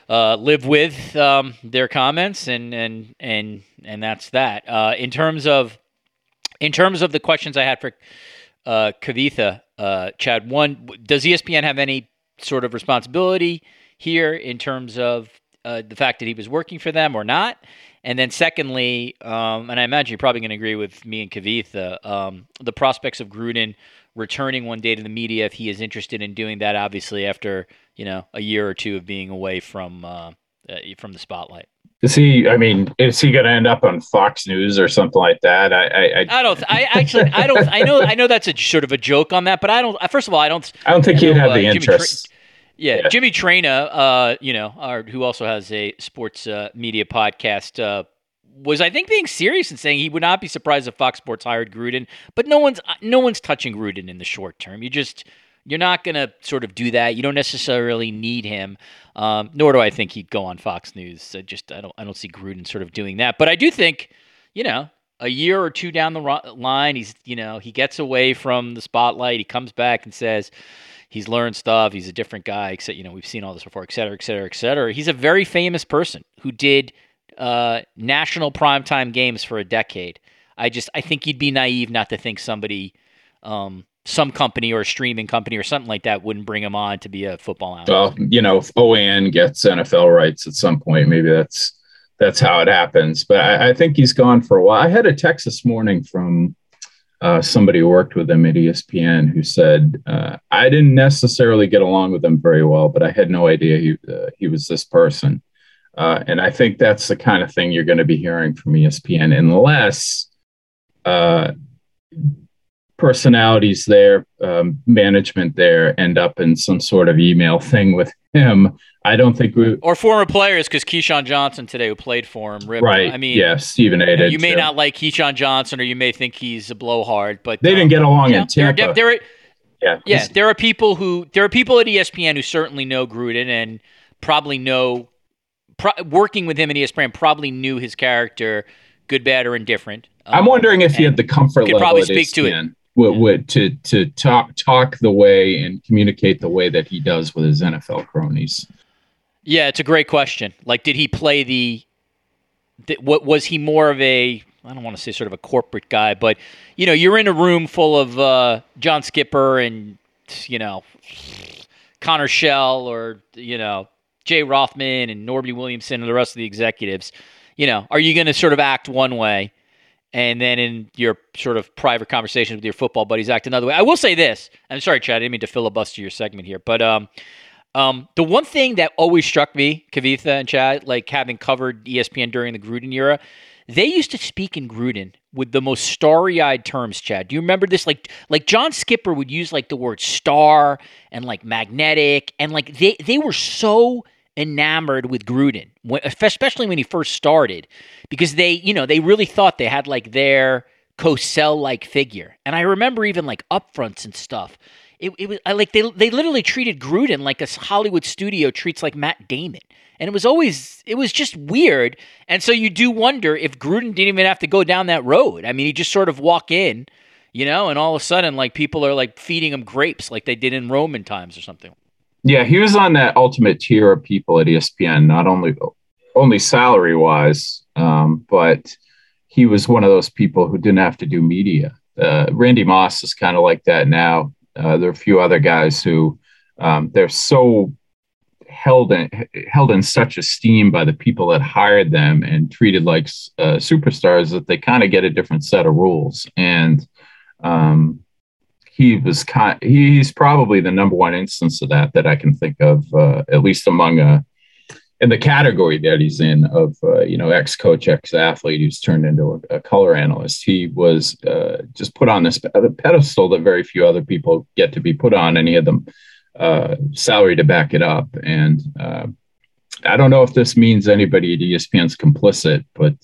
uh, live with um, their comments, and and and and that's that. Uh, in terms of in terms of the questions I had for uh, Kavitha, uh, Chad, one, does ESPN have any sort of responsibility here in terms of uh, the fact that he was working for them or not? And then, secondly, um, and I imagine you're probably going to agree with me and Kavitha, um, the prospects of Gruden returning one day to the media if he is interested in doing that. Obviously, after you know a year or two of being away from uh, uh, from the spotlight. Is he? I mean, is he going to end up on Fox News or something like that? I, I, I, I don't. I actually, I don't. I know. I know that's a sort of a joke on that, but I don't. First of all, I don't. I don't think he'd have uh, the interest. yeah, yeah, Jimmy Traina, uh, you know, our, who also has a sports uh, media podcast, uh, was I think being serious and saying he would not be surprised if Fox Sports hired Gruden, but no one's no one's touching Gruden in the short term. You just you're not going to sort of do that. You don't necessarily need him, um, nor do I think he'd go on Fox News. I just I don't I don't see Gruden sort of doing that. But I do think, you know, a year or two down the line, he's you know he gets away from the spotlight. He comes back and says, he's learned stuff. He's a different guy. Except you know we've seen all this before, et cetera, et cetera, et cetera. He's a very famous person who did uh, national primetime games for a decade. I just I think you'd be naive not to think somebody, um, some company or a streaming company or something like that wouldn't bring him on to be a football analyst. Well, you know, if OAN gets NFL rights at some point, maybe that's that's how it happens. But I, I think he's gone for a while. I had a text this morning from uh, somebody who worked with him at ESPN who said uh, I didn't necessarily get along with him very well, but I had no idea he uh, he was this person. Uh, and I think that's the kind of thing you're going to be hearing from ESPN, unless uh, personalities there, um, management there, end up in some sort of email thing with him I don't think we or former players because Keyshawn Johnson today, who played for him, ripped. right? I mean, yeah, Stephen A. You, did you may too. not like Keyshawn Johnson, or you may think he's a blowhard, but They um, didn't get along you in know, Tampa. there, yeah, yeah, there are people who there are people at ESPN who certainly know Gruden and probably know pro- working with him E ESPN probably knew his character, good, bad, or indifferent. I'm Um, wondering if he had the comfort could level probably speak to it. Would, would, to to talk talk the way and communicate the way that he does with his NFL cronies. Yeah, it's a great question. Like, did he play the? the what was he more of a? I don't want to say sort of a corporate guy, but you know, you're in a room full of uh, John Skipper and you know Connor Schell or you know Jay Rothman and Norby Williamson and the rest of the executives. You know, are you going to sort of act one way? and then in your sort of private conversations with your football buddies act another way. I will say this. I'm sorry, Chad. I didn't mean to filibuster your segment here, but um, um, the one thing that always struck me, Kavitha and Chad, like having covered ESPN during the Gruden era, they used to speak in Gruden with the most starry-eyed terms. Chad, do you remember this? Like, like John Skipper would use like the word star and like magnetic, and like they they were so enamored with Gruden, especially when he first started, because they, you know, they really thought they had like their Cosell like figure. And I remember even like upfronts and stuff. It, it was I like they they literally treated Gruden like a Hollywood studio treats like Matt Damon. And it was always it was just weird. And so you do wonder if Gruden didn't even have to go down that road. I mean, he just sort of walk in, you know, and all of a sudden like people are like feeding him grapes like they did in Roman times or something. Yeah, he was on that ultimate tier of people at ESPN, not only only salary wise, um, but he was one of those people who didn't have to do media. Uh, Randy Moss is kind of like that now. Uh, there are a few other guys who um, they're so held in held in such esteem by the people that hired them and treated like uh, superstars that they kind of get a different set of rules. And um, he was kind. He's probably the number one instance of that that I can think of, uh, at least among uh, in the category that he's in of uh, you know ex coach, ex athlete who's turned into a, a color analyst. He was uh, just put on this pedestal that very few other people get to be put on, and he had the uh, salary to back it up. And uh, I don't know if this means anybody at ESPN's complicit, but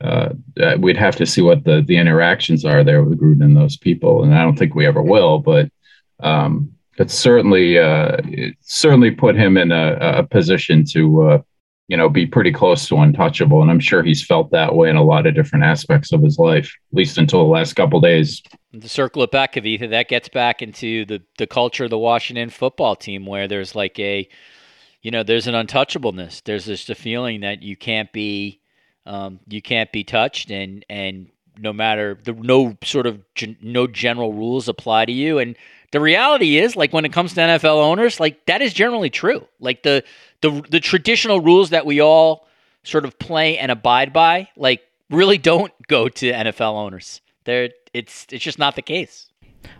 uh, uh, we'd have to see what the the interactions are there with Gruden and those people, and I don't think we ever will. But um, it certainly uh, it certainly put him in a, a position to uh, you know be pretty close to untouchable, and I'm sure he's felt that way in a lot of different aspects of his life, at least until the last couple days. To circle back, Kavitha, that gets back into the the culture of the Washington football team, where there's like a, you know, there's an untouchableness. There's just a feeling that you can't be, um, you can't be touched, and and no matter the no sort of gen, no general rules apply to you. And the reality is, like when it comes to NFL owners, like that is generally true. Like the the the traditional rules that we all sort of play and abide by, like really don't go to NFL owners. They're it's it's just not the case.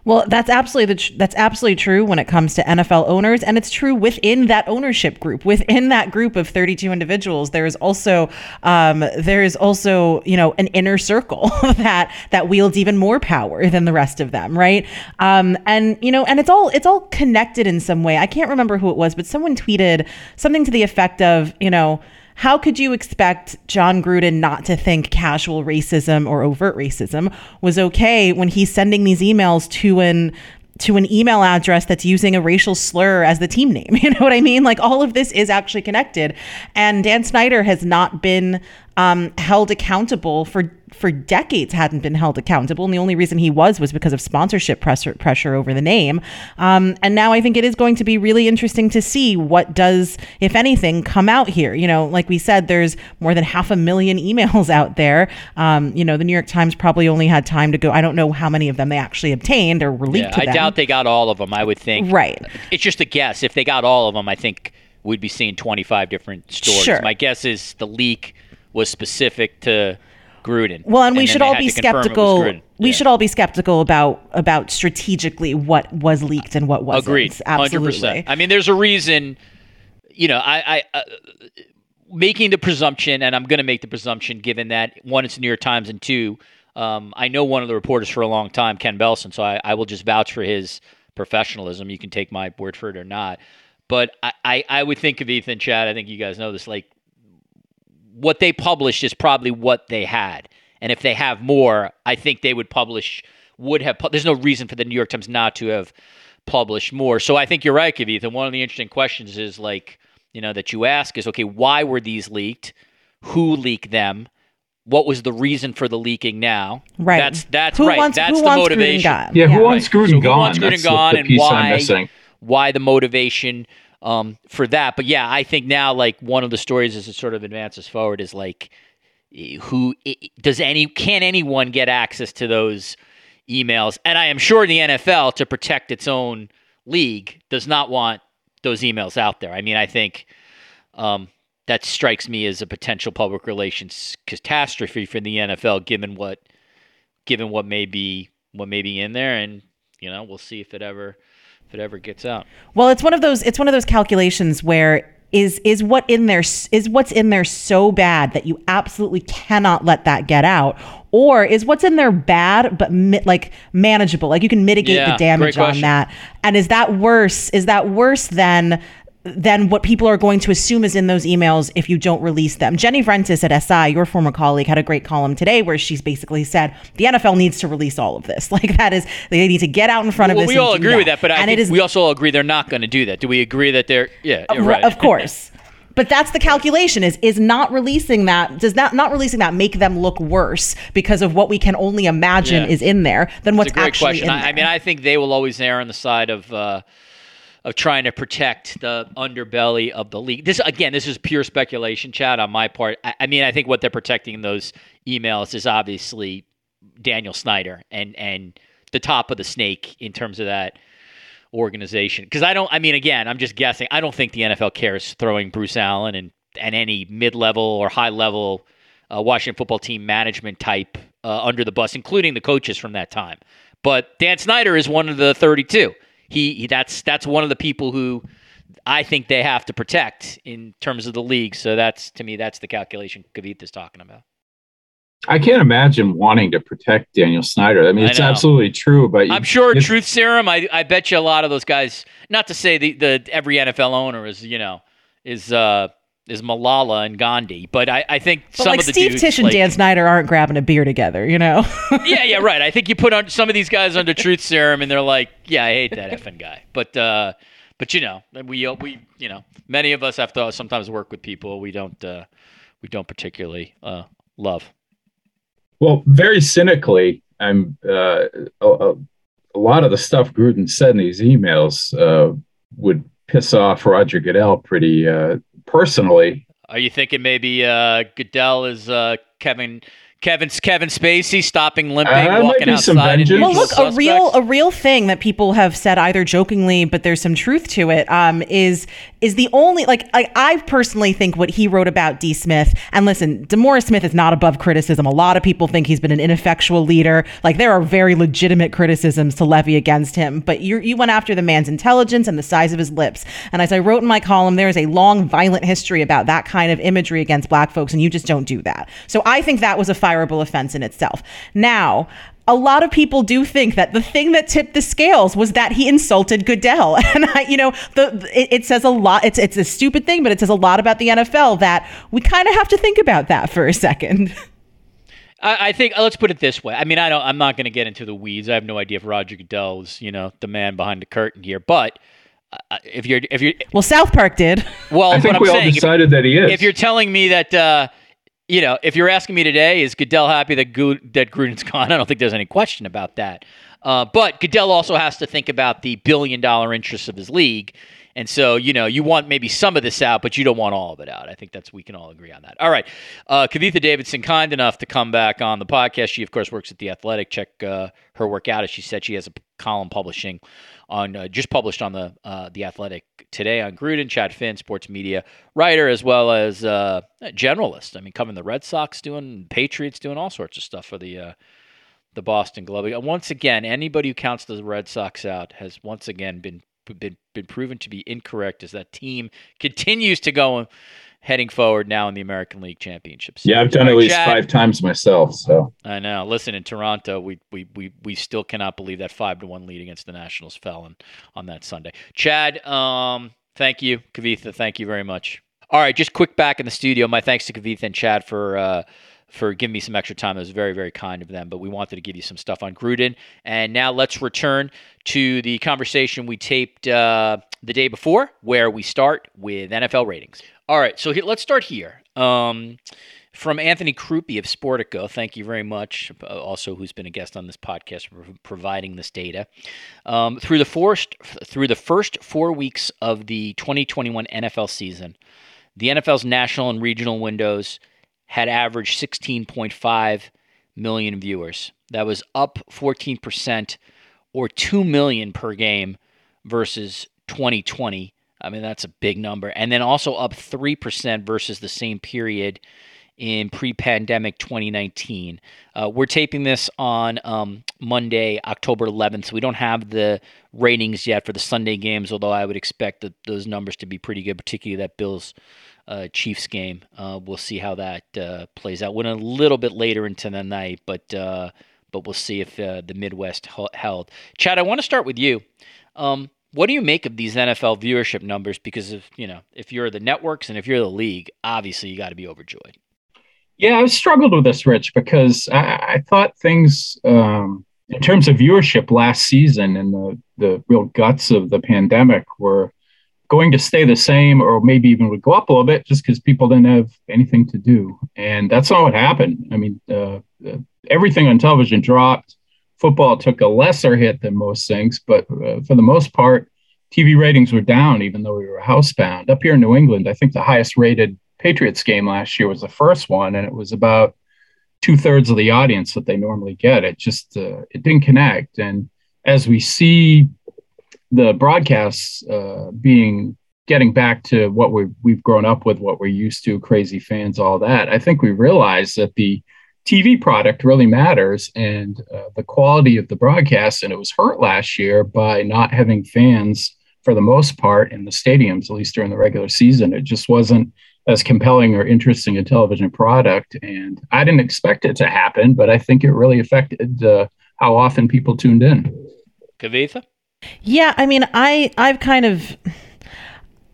Well, that's absolutely tr- that's absolutely true when it comes to NFL owners, and it's true within that ownership group. Within that group of 32 individuals, there is also um, there is also you know an inner circle [laughs] that that wields even more power than the rest of them, right? Um, and you know, and it's all it's all connected in some way. I can't remember who it was, but someone tweeted something to the effect of you know how could you expect Jon Gruden not to think casual racism or overt racism was okay when he's sending these emails to an to an email address that's using a racial slur as the team name. [laughs] You know what I mean? Like all of this is actually connected. And Dan Snyder has not been um, held accountable for for decades hadn't been held accountable, and the only reason he was was because of sponsorship pressure pressure over the name. Um, and now I think it is going to be really interesting to see what does, if anything, come out here. You know, like we said, there's more than half a million [laughs] emails out there. Um, you know, the New York Times probably only had time to go. I don't know how many of them they actually obtained or were leaked. Yeah, I them. doubt they got all of them. I would think. Right. It's just a guess. If they got all of them, I think we'd be seeing 25 different stories. Sure. My guess is the leak was specific to Gruden. Well, and, we should all be to confirm it was skeptical. We Yeah. should all be skeptical about about strategically what was leaked and what wasn't. Agreed. Absolutely. 100%. I mean, there's a reason, you know, I, I uh, making the presumption, and I'm going to make the presumption given that one, it's the New York Times, and two, um, I know one of the reporters for a long time, Ken Belson, so I, I will just vouch for his professionalism. You can take my word for it or not. But I, I, I would think of Ethan Chad, I think you guys know this, like what they published is probably what they had. And if they have more, I think they would publish, would have, pu- there's no reason for the New York Times not to have published more. So I think you're right, Kavith. And one of the interesting questions is like, you know, that you ask is, okay, why were these leaked? Who leaked them? What was the reason for the leaking now? Right. That's, that's who right. Wants, that's who the wants Gruden motivation. gone? Yeah, who Yeah. wants Gruden So who gone? wants Gruden That's the- gone and why- why the motivation um, for that. But yeah, I think now like one of the stories as it sort of advances forward is like who does any can anyone get access to those emails? And I am sure the NFL to protect its own league does not want those emails out there. I mean, I think um, that strikes me as a potential public relations catastrophe for the NFL, given what given what may be what may be in there, and you know we'll see if it ever if it ever gets out. Well, it's one of those. It's one of those calculations where is is what in there is what's in there so bad that you absolutely cannot let that get out, or is what's in there bad but mi- like manageable? Like you can mitigate Yeah, the damage on that. And is that worse? Is that worse than? Than what people are going to assume is in those emails if you don't release them. Jenny Vrentas at SI, your former colleague, had a great column today where she's basically said the NFL needs to release all of this. [laughs] Like that is they need to get out in front of Well, this. we all agree with that, but I and it is we also all agree they're not going to do that. Do we agree that they're? Yeah, right. Of course. But that's the calculation is is not releasing that does not not releasing that make them look worse because of what we can only imagine Yeah. is in there than what's It's a great actually question. in I, I mean, I think they will always err on the side of uh, of trying to protect the underbelly of the league. This again, this is pure speculation, Chad, on my part. I, I mean, I think what they're protecting in those emails is obviously Daniel Snyder and and the top of the snake in terms of that organization. Because I don't. I mean, again, I'm just guessing. I don't think the NFL cares throwing Bruce Allen and and any mid level or high level uh, Washington football team management type uh, under the bus, including the coaches from that time. But Dan Snyder is one of the 32. He, he that's that's one of the people who I think they have to protect in terms of the league. So that's to me that's the calculation Kavith is talking about. I can't imagine wanting to protect Daniel Snyder. I mean, it's know. absolutely true, but I'm sure Truth Serum. I, I bet you a lot of those guys. Not to say the, the every NFL owner is you know is uh is Malala and Gandhi, but I, I think but some like of the Steve dudes, Tish and like- Dan Snyder aren't grabbing a beer together, you know. [laughs] yeah, yeah, right. I think you put on some of these guys under truth serum, and they're like, "Yeah, I hate that effing guy." But, uh, but you know, we we you know, many of us have to sometimes work with people we don't uh, we don't particularly uh, love. Well, very cynically, I'm uh, a, a, a lot of the stuff Gruden said in these emails uh, would piss off Roger Goodell pretty uh, personally. Are you thinking maybe uh, Goodell is uh, Kevin? Kevin's Kevin Spacey stopping limping, Uh, walking be some outside. Well, usual look, a real a real thing that people have said either jokingly, but there's some truth to it. Um, is is the only like I, I personally think what he wrote about D. Smith. And listen, DeMaurice Smith is not above criticism. A lot of people think he's been an ineffectual leader. Like there are very legitimate criticisms to levy against him. But you you went after the man's intelligence and the size of his lips. And as I wrote in my column, there is a long violent history about that kind of imagery against black folks, and you just don't do that. So I think that was a fireable offense in itself. Now a lot of people do think that the thing that tipped the scales was that he insulted Goodell, [laughs] and I, you know, the it, it says a lot. It's it's a stupid thing, but it says a lot about the NFL that we kind of have to think about that for a second. [laughs] I, I think uh, let's put it this way. I mean, I don't. I'm not going to get into the weeds. I have no idea if Roger Goodell is, you know, the man behind the curtain here. But uh, if you're, if you're, Well, South Park did. well, I what think I'm we all saying, if- decided that he is. if you're telling me that uh, you know, if you're asking me today, is Goodell happy that that Gruden's [laughs] gone? I don't think there's any question about that. Uh, but Goodell also has to think about the billion dollar interests of his league. And so, you know, you want maybe some of this out, but you don't want all of it out. I think that's we can all agree on that. All right. Uh, Kavitha Davidson, kind enough to come back on the podcast. She, of course, works at The Athletic. Check uh, her work out. As she said, she has a column publishing on uh, just published on the uh, the Athletic today on Gruden, Chad Finn, sports media writer, as well as uh, generalist. I mean, covering the Red Sox, doing Patriots, doing all sorts of stuff for the uh, the Boston Globe. Once again, anybody who counts the Red Sox out has once again been been been proven to be incorrect as that team continues to go heading forward now in the American League Championships. Yeah, I've done at least Chad, five times myself. So I know. Listen, in Toronto, we we we we still cannot believe that five to one lead against the Nationals fell on, on that Sunday. Chad, um, thank you. Kavitha, thank you very much. All right, just quick back in the studio. My thanks to Kavitha and Chad for uh, for giving me some extra time. It was very, very kind of them. But we wanted to give you some stuff on Gruden. And now let's return to the conversation we taped uh, the day before, where we start with NFL ratings. All right, so here, let's start here. Um, from Anthony Crupi of Sportico, thank you very much. Uh, also, who's been a guest on this podcast, for providing this data. Um, through the first through the first four weeks of the 2021 NFL season, the NFL's national and regional windows had averaged 16.5 million viewers. That was up 14% or 2 million per game versus 2020. I mean, that's a big number. And then also up 3% versus the same period in pre pandemic 2019. Uh, we're taping this on um, Monday, October 11th, so we don't have the ratings yet for the Sunday games, although I would expect that those numbers to be pretty good, particularly that Bills uh, Chiefs game. Uh, we'll see how that uh, plays out. Went a little bit later into the night, but uh, but we'll see if uh, the Midwest held. Chad, I want to start with you. Um, what do you make of these NFL viewership numbers? Because if you know, if you're the networks and if you're the league, obviously you got to be overjoyed. Yeah, I struggled with this, Rich, because I, I thought things um, in terms of viewership last season and the the real guts of the pandemic were going to stay the same or maybe even would go up a little bit just because people didn't have anything to do. And that's not what happened. I mean, uh, uh, everything on television dropped. Football took a lesser hit than most things, but uh, for the most part, TV ratings were down, even though we were housebound. Up here in New England, I think the highest rated Patriots game last year was the first one, and it was about two thirds of the audience that they normally get. It just uh, it didn't connect. And as we see the broadcasts uh, being getting back to what we we've grown up with, what we're used to, crazy fans, all that. I think we realize that the TV product really matters and uh, the quality of the broadcast. And it was hurt last year by not having fans for the most part in the stadiums, at least during the regular season. It just wasn't as compelling or interesting a television product. And I didn't expect it to happen, but I think it really affected uh, how often people tuned in. Kavitha? Yeah, I mean, I I've kind of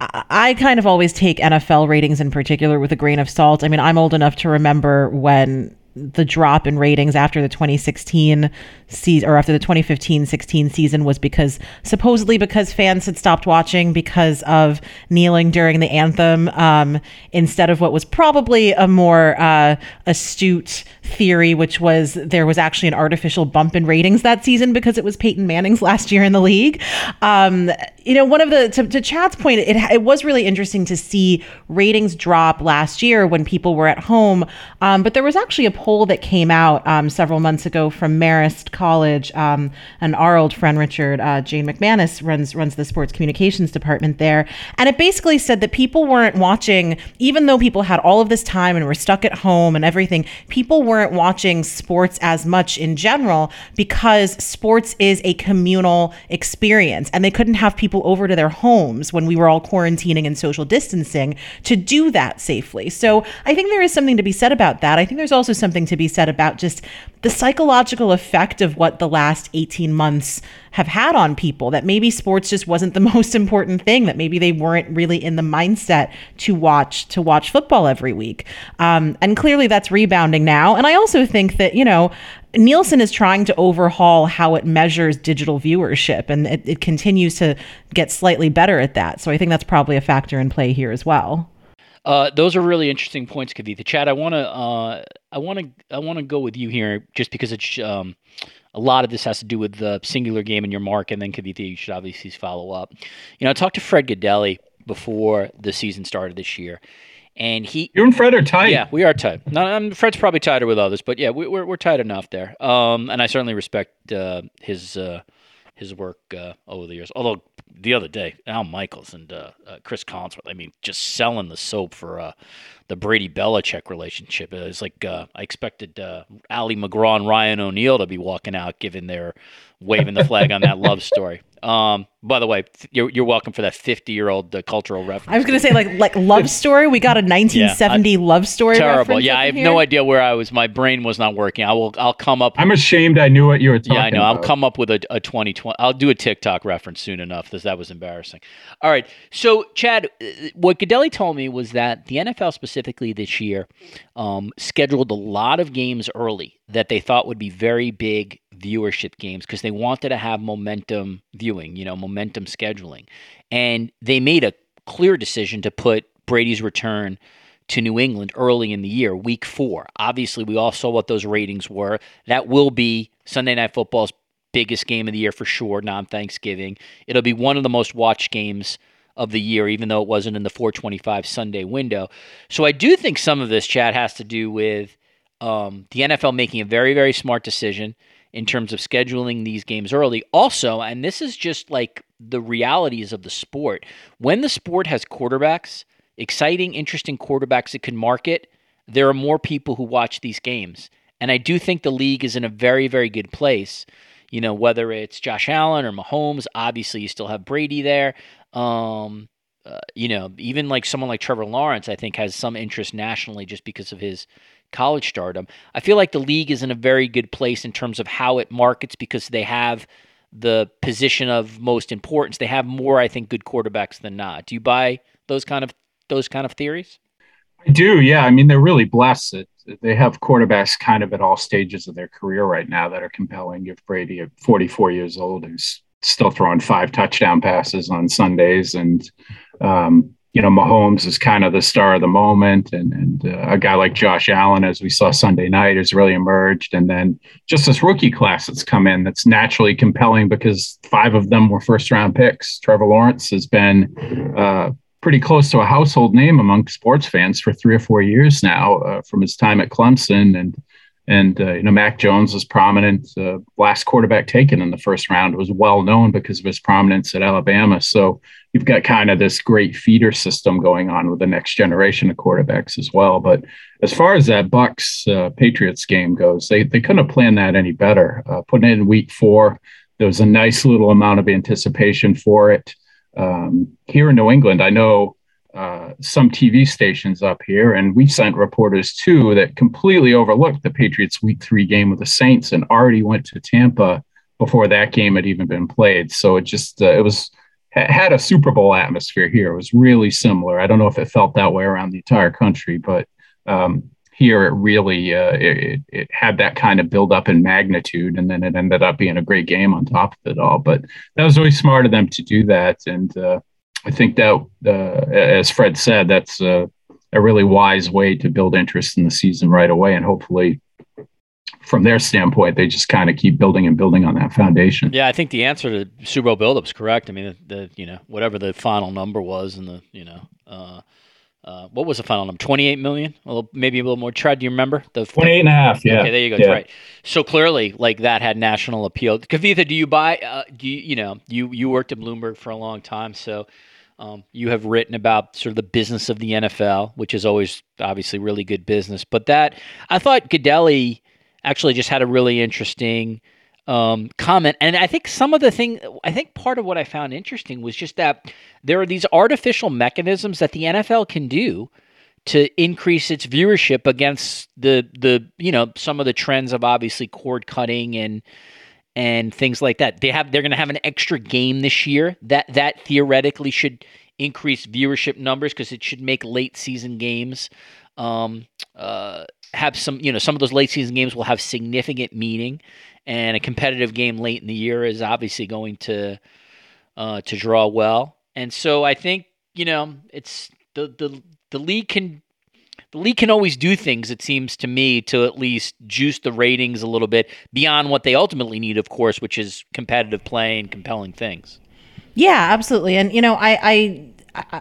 I kind of always take NFL ratings in particular with a grain of salt. I mean, I'm old enough to remember when the drop in ratings after the 2016 season or after the 2015-16 season was because supposedly because fans had stopped watching because of kneeling during the anthem um, instead of what was probably a more uh, astute theory which was there was actually an artificial bump in ratings that season because it was Peyton Manning's last year in the league. Um, you know one of the to, to Chad's point it, it was really interesting to see ratings drop last year when people were at home um, but there was actually a poll that came out um, several months ago from Marist College, um, and our old friend Richard uh, Jane McManus runs runs the sports communications department there, and it basically said that people weren't watching, even though people had all of this time and were stuck at home and everything. People weren't watching sports as much in general because sports is a communal experience, and they couldn't have people over to their homes when we were all quarantining and social distancing to do that safely. So I think there is something to be said about that. I think there's also something something to be said about just the psychological effect of what the last 18 months have had on people that maybe sports just wasn't the [laughs] most important thing that maybe they weren't really in the mindset to watch to watch football every week um, and clearly that's rebounding now and i also think that you know Nielsen is trying to overhaul how it measures digital viewership, and it, it, continues to get slightly better at that. So I think that's probably a factor in play here as well. Uh, those are really interesting points, Kavitha. Chad, I want to, uh, I want to, I want to go with you here, just because it's um, a lot of this has to do with the singular game in your mark, and then Kavitha, you should obviously follow up. You know, I talked to Fred Gaudelli before the season started this year, and he, you and Fred are tight. Yeah, we are tight. Now, um, Fred's probably tighter with others, but yeah, we, are we're, we're tight enough there. Um, and I certainly respect uh, his uh, his work uh, over the years. Although the other day, Al Michaels and uh, uh, Cris Collinsworth, I mean, just selling the soap for uh, the Brady Belichick relationship. It's like uh, I expected uh, Ali MacGraw and Ryan O'Neal to be walking out, given their waving the flag on that love [laughs] story. Um, by the way, you're, you're welcome for that 50 year old uh, cultural reference. I was going to say like like love [laughs] story. We got a 1970 yeah, love story. Terrible. Yeah, I have here. no idea where I was. My brain was not working. I will. I'll come up. I'm ashamed. I knew what you were talking. Yeah, I know. About. I'll come up with a, a 2020. I'll do a TikTok reference soon enough. Because that was embarrassing. All right. So Chad, uh, what Gaudelli told me was that the NFL specifically this year um, scheduled a lot of games early that they thought would be very big viewership games because they wanted to have momentum viewing, you know, momentum scheduling. And they made a clear decision to put Brady's return to New England early in the year, week four. Obviously, we all saw what those ratings were. That will be Sunday Night Football's biggest game of the year for sure, non Thanksgiving. It'll be one of the most watched games of the year, even though it wasn't in the 425 Sunday window. So I do think some of this, Chad, has to do with um, the NFL making a very, very smart decision in terms of scheduling these games early. Also, and this is just like the realities of the sport, when the sport has quarterbacks, exciting, interesting quarterbacks that can market, there are more people who watch these games. And I do think the league is in a very, very good place. You know, whether it's Josh Allen or Mahomes, obviously you still have Brady there. Um, uh, you know, even like someone like Trevor Lawrence, I think has some interest nationally just because of his college stardom. I feel like the league is in a very good place in terms of how it markets because they have the position of most importance. They have more, I think, good quarterbacks than not. Do you buy those kind of those kind of theories? I do. Yeah. I mean, they're really blessed. They have quarterbacks kind of at all stages of their career right now that are compelling. Have Brady at 44 years old, who's still throwing five touchdown passes on Sundays, and um, you know, Mahomes is kind of the star of the moment, and and uh, a guy like Josh Allen, as we saw Sunday night, has really emerged. And then just this rookie class that's come in that's naturally compelling because five of them were first round picks. Trevor Lawrence has been uh, pretty close to a household name among sports fans for three or four years now uh, from his time at Clemson, and and uh, you know, Mac Jones was prominent. Uh, last quarterback taken in the first round was well known because of his prominence at Alabama. So you've got kind of this great feeder system going on with the next generation of quarterbacks as well. But as far as that Bucks uh, Patriots game goes, they they couldn't have planned that any better. Uh, putting it in Week Four, there was a nice little amount of anticipation for it. Um, here in New England, I know uh, some TV stations up here, and we sent reporters too that completely overlooked the Patriots' Week Three game with the Saints and already went to Tampa before that game had even been played. So it just uh, it was had a Super Bowl atmosphere here. It was really similar. I don't know if it felt that way around the entire country, but um, here it really uh, it, it had that kind of build up in magnitude, and then it ended up being a great game on top of it all. But that was really smart of them to do that, and uh, I think that, uh, as Fred said, that's a, a, really wise way to build interest in the season right away. And hopefully, from their standpoint, they just kind of keep building and building on that foundation. Yeah, I think the answer to Super Bowl build is correct. I mean, the, the, you know whatever the final number was, and the you know. Uh, uh, what was the final number? 28 million? A little, maybe a little more. Chad, do you remember? The 28 and a half, yeah. Okay, there you go. Yeah. Right. So clearly, like that had national appeal. Kavitha, do you buy, uh, do you, you know, you, you worked at Bloomberg for a long time. So um, you have written about sort of the business of the NFL, which is always obviously really good business. But that I thought Gaudelli actually just had a really interesting um, comment, and I think some of the thing, I think part of what I found interesting was just that there are these artificial mechanisms that the NFL can do to increase its viewership against the the you know some of the trends of obviously cord cutting and and things like that. They have they're going to have an extra game this year that that theoretically should increase viewership numbers because it should make late season games um, uh, have some you know some of those late season games will have significant meaning, and a competitive game late in the year is obviously going to uh, to draw well. And so I think you know it's the the the league can the league can always do things, it seems to me, to at least juice the ratings a little bit beyond what they ultimately need, of course, which is competitive play and compelling things. Yeah, absolutely. And you know, I, I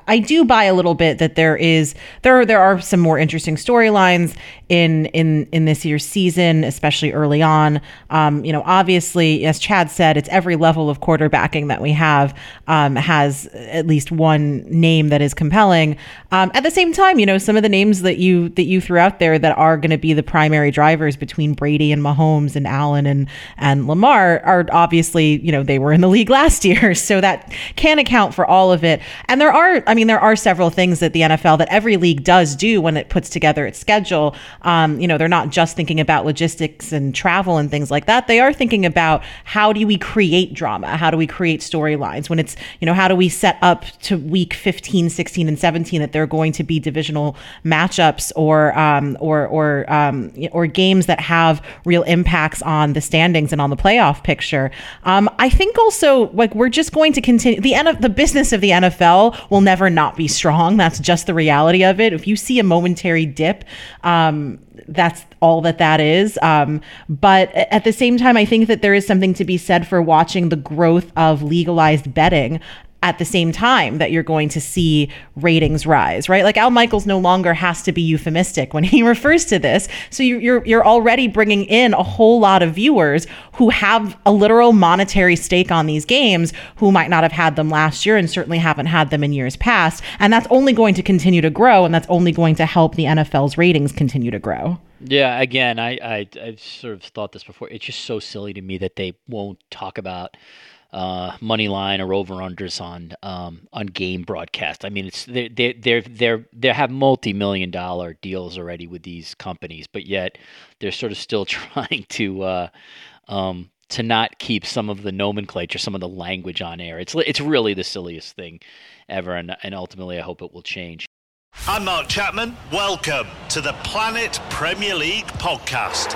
I do buy a little bit that there is there there are some more interesting storylines in in in this year's season, especially early on. Um, you know, obviously, as Chad said, it's every level of quarterbacking that we have um, has at least one name that is compelling. Um, at the same time, you know, some of the names that you that you threw out there that are going to be the primary drivers between Brady and Mahomes and Allen and and Lamar are obviously you know they were in the league [laughs] last year, so that can account for all of it. And there are I mean, there are several things that the NFL that every league does do when it puts together its schedule. Um, you know, they're not just thinking about logistics and travel and things like that. They are thinking about how do we create drama? How do we create storylines? When it's, you know, how do we set up to week 15, 16, and 17 that they're going to be divisional matchups or, um, or, or, um, or games that have real impacts on the standings and on the playoff picture. Um, I think also, like, we're just going to continue the, end of the business of the NFL will never not be strong. That's just the reality of it. If you see a momentary dip, um, that's all that that is. Um, but at the same time, I think that there is something to be said for watching the growth of legalized betting at the same time that you're going to see ratings rise, right? Like Al Michaels no longer has to be euphemistic when [laughs] he refers to this. So you're you're already bringing in a whole lot of viewers who have a literal monetary stake on these games who might not have had them last year and certainly haven't had them in years past, and that's only going to continue to grow and that's only going to help the NFL's ratings continue to grow. Yeah, again, I, I I've sort of thought this before. It's just so silly to me that they won't talk about uh, money line or over unders on um, on game broadcast. I mean, it's they they they they they have multi million dollar deals already with these companies, but yet they're sort of still [laughs] trying to. Uh, um, to not keep some of the nomenclature, some of the language on air. It's it's really the silliest thing ever, and, and ultimately, I hope it will change. I'm Mark Chapman. Welcome to the Planet Premier League podcast.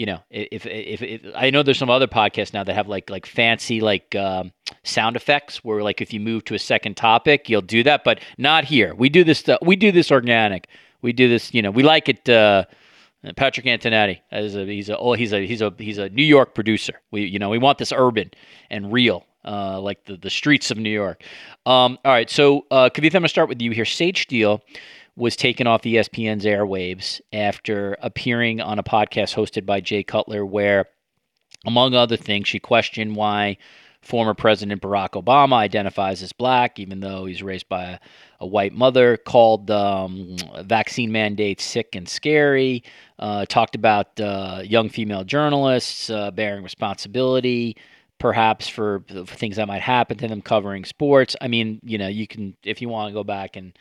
you know, if, if, if, I know there's some other podcasts now that have like like fancy like um, sound effects where like if you move to a second topic, you'll do that, but not here. We do this. Uh, we do this organic. We do this. You know, we like it. Uh, Patrick Antonetti as a, he's a oh he's a he's a he's a New York producer. We you know we want this urban and real, uh, like the the streets of New York. Um, all right, so uh, Kavitha, I'm gonna start with you here. Sage Steele was taken off ESPN's airwaves after appearing on a podcast hosted by Jay Cutler, where, among other things, she questioned why former President Barack Obama identifies as black, even though he's raised by a, a white mother, called um, vaccine mandates sick and scary, uh, talked about uh, young female journalists uh, bearing responsibility. Perhaps for, for things that might happen to them covering sports. I mean, you know, you can, if you want to go back and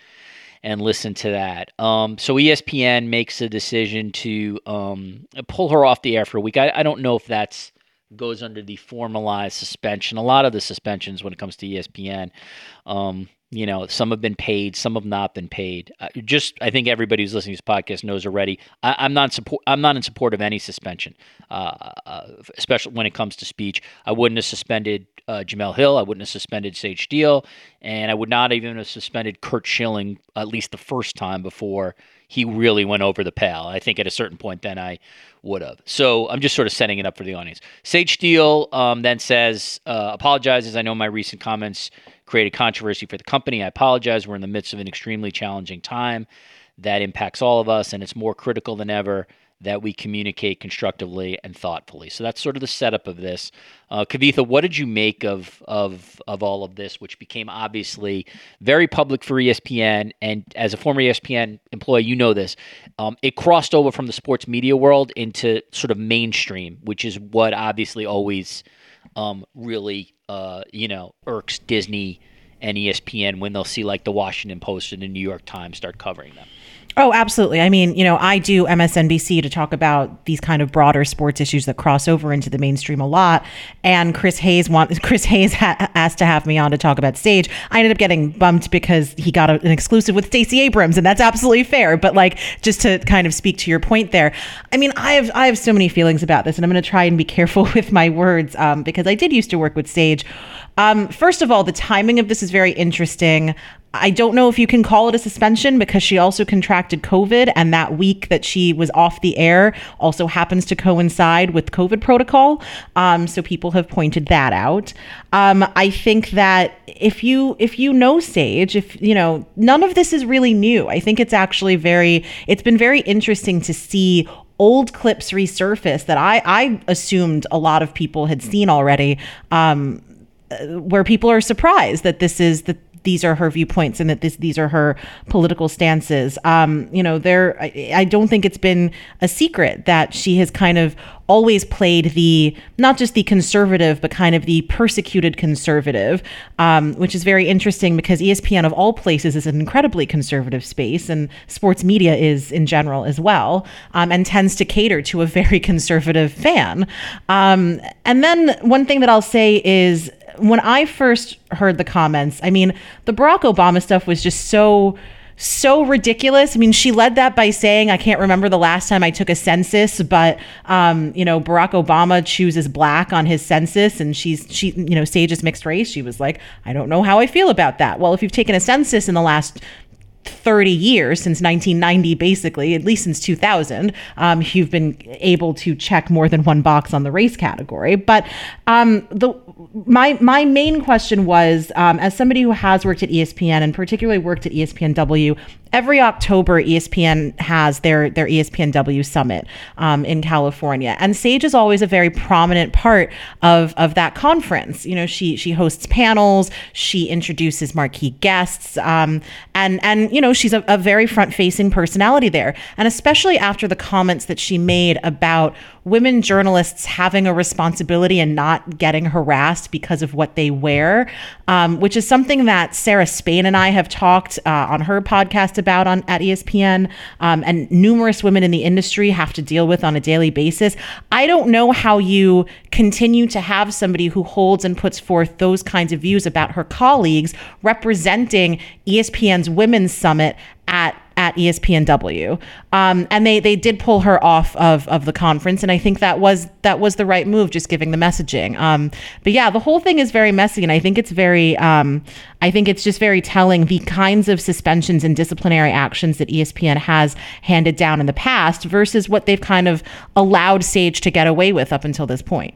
and listen to that. Um, so ESPN makes a decision to um, pull her off the air for a week. I, I don't know if that's goes under the formalized suspension. A lot of the suspensions when it comes to ESPN, um, you know, some have been paid, some have not been paid. Uh, just, I think everybody who's listening to this podcast knows already. I, am not support. I'm not in support of any suspension, uh, uh, especially when it comes to speech. I wouldn't have suspended uh, Jemele Hill. I wouldn't have suspended Sage Steele, and I would not even have suspended Curt Schilling at least the first time before he really went over the pale. I think at a certain point, then I would have. So I'm just sort of setting it up for the audience. Sage Steele um, then says, uh, apologizes. I know my recent comments created controversy for the company. I apologize. We're in the midst of an extremely challenging time that impacts all of us, and it's more critical than ever that we communicate constructively and thoughtfully. So that's sort of the setup of this. Uh, Kavitha, what did you make of of of all of this, which became obviously very public for ESPN? And as a former ESPN employee, you know this. Um, it crossed over from the sports media world into sort of mainstream, which is what obviously always um, really uh, you know irks Disney and ESPN when they'll see like the Washington Post and the New York Times start covering them. Oh, absolutely. I mean, you know, I do MSNBC to talk about these kind of broader sports issues that cross over into the mainstream a lot. And Chris Hayes want [laughs] Chris Hayes ha- asked to have me on to talk about Sage. I ended up getting bumped because he got a, an exclusive with Stacey Abrams, and that's absolutely fair. But like, just to kind of speak to your point there, I mean, I have I have so many feelings about this, and I'm going to try and be [laughs] careful with my words um, because I did used to work with Sage. Um, first of all, the timing of this is very interesting. I don't know if you can call it a suspension because she also contracted COVID, and that week that she was off the air also happens to coincide with COVID protocol. Um, so people have pointed that out. Um, I think that if you if you know Sage, if you know, none of this is really new. I think it's actually very. It's been very interesting to see old clips resurface that I I assumed a lot of people had seen already. Um, where people are surprised that this is the these are her viewpoints and that this these are her political stances. Um, you know, there I, I don't think it's been a secret that she has kind of always played the not just the conservative but kind of the persecuted conservative um, which is very interesting because espn of all places is an incredibly conservative space and sports media is in general as well um, and tends to cater to a very [laughs] conservative fan um, and then one thing that i'll say is when I first heard the comments, I mean, the Barack Obama stuff was just so so ridiculous. I mean, she led that by saying, I can't remember the last time I took a census, but, um, you know, Barack Obama chooses black on his census and she's, she, you know, Sage is mixed race. She was like, I don't know how I feel about that. Well, if you've taken a census in the last 30 years since 1990 basically at least since 2000 um, you've been able to check more than one box on the race category. But um, the my my main question was um, as somebody who has worked at espn and particularly worked at espnw every October, ESPN has their their ESPNW summit um, in California, and Sage is always a very prominent part of of that conference. You know, she she hosts panels, she introduces marquee guests, um, and and you know she's a, a very front facing personality there, and especially after the comments that she made about women journalists having a responsibility and not getting harassed because of what they wear, um, which is something that Sarah Spain and I have talked uh, on her podcast about on at ESPN, um, and numerous women in the industry have to deal with on a daily basis. I don't know how you continue to have somebody who holds and puts forth those kinds of views about her colleagues representing ESPN's Women's Summit at at ESPNW, um, and they they did pull her off of of the conference, and I think that was that was the right move, just giving the messaging. Um, but yeah, the whole thing is very messy, and I think it's very um, I think it's just very telling the kinds of suspensions and disciplinary actions that ESPN has handed down in the past versus what they've kind of allowed Sage to get away with up until this point.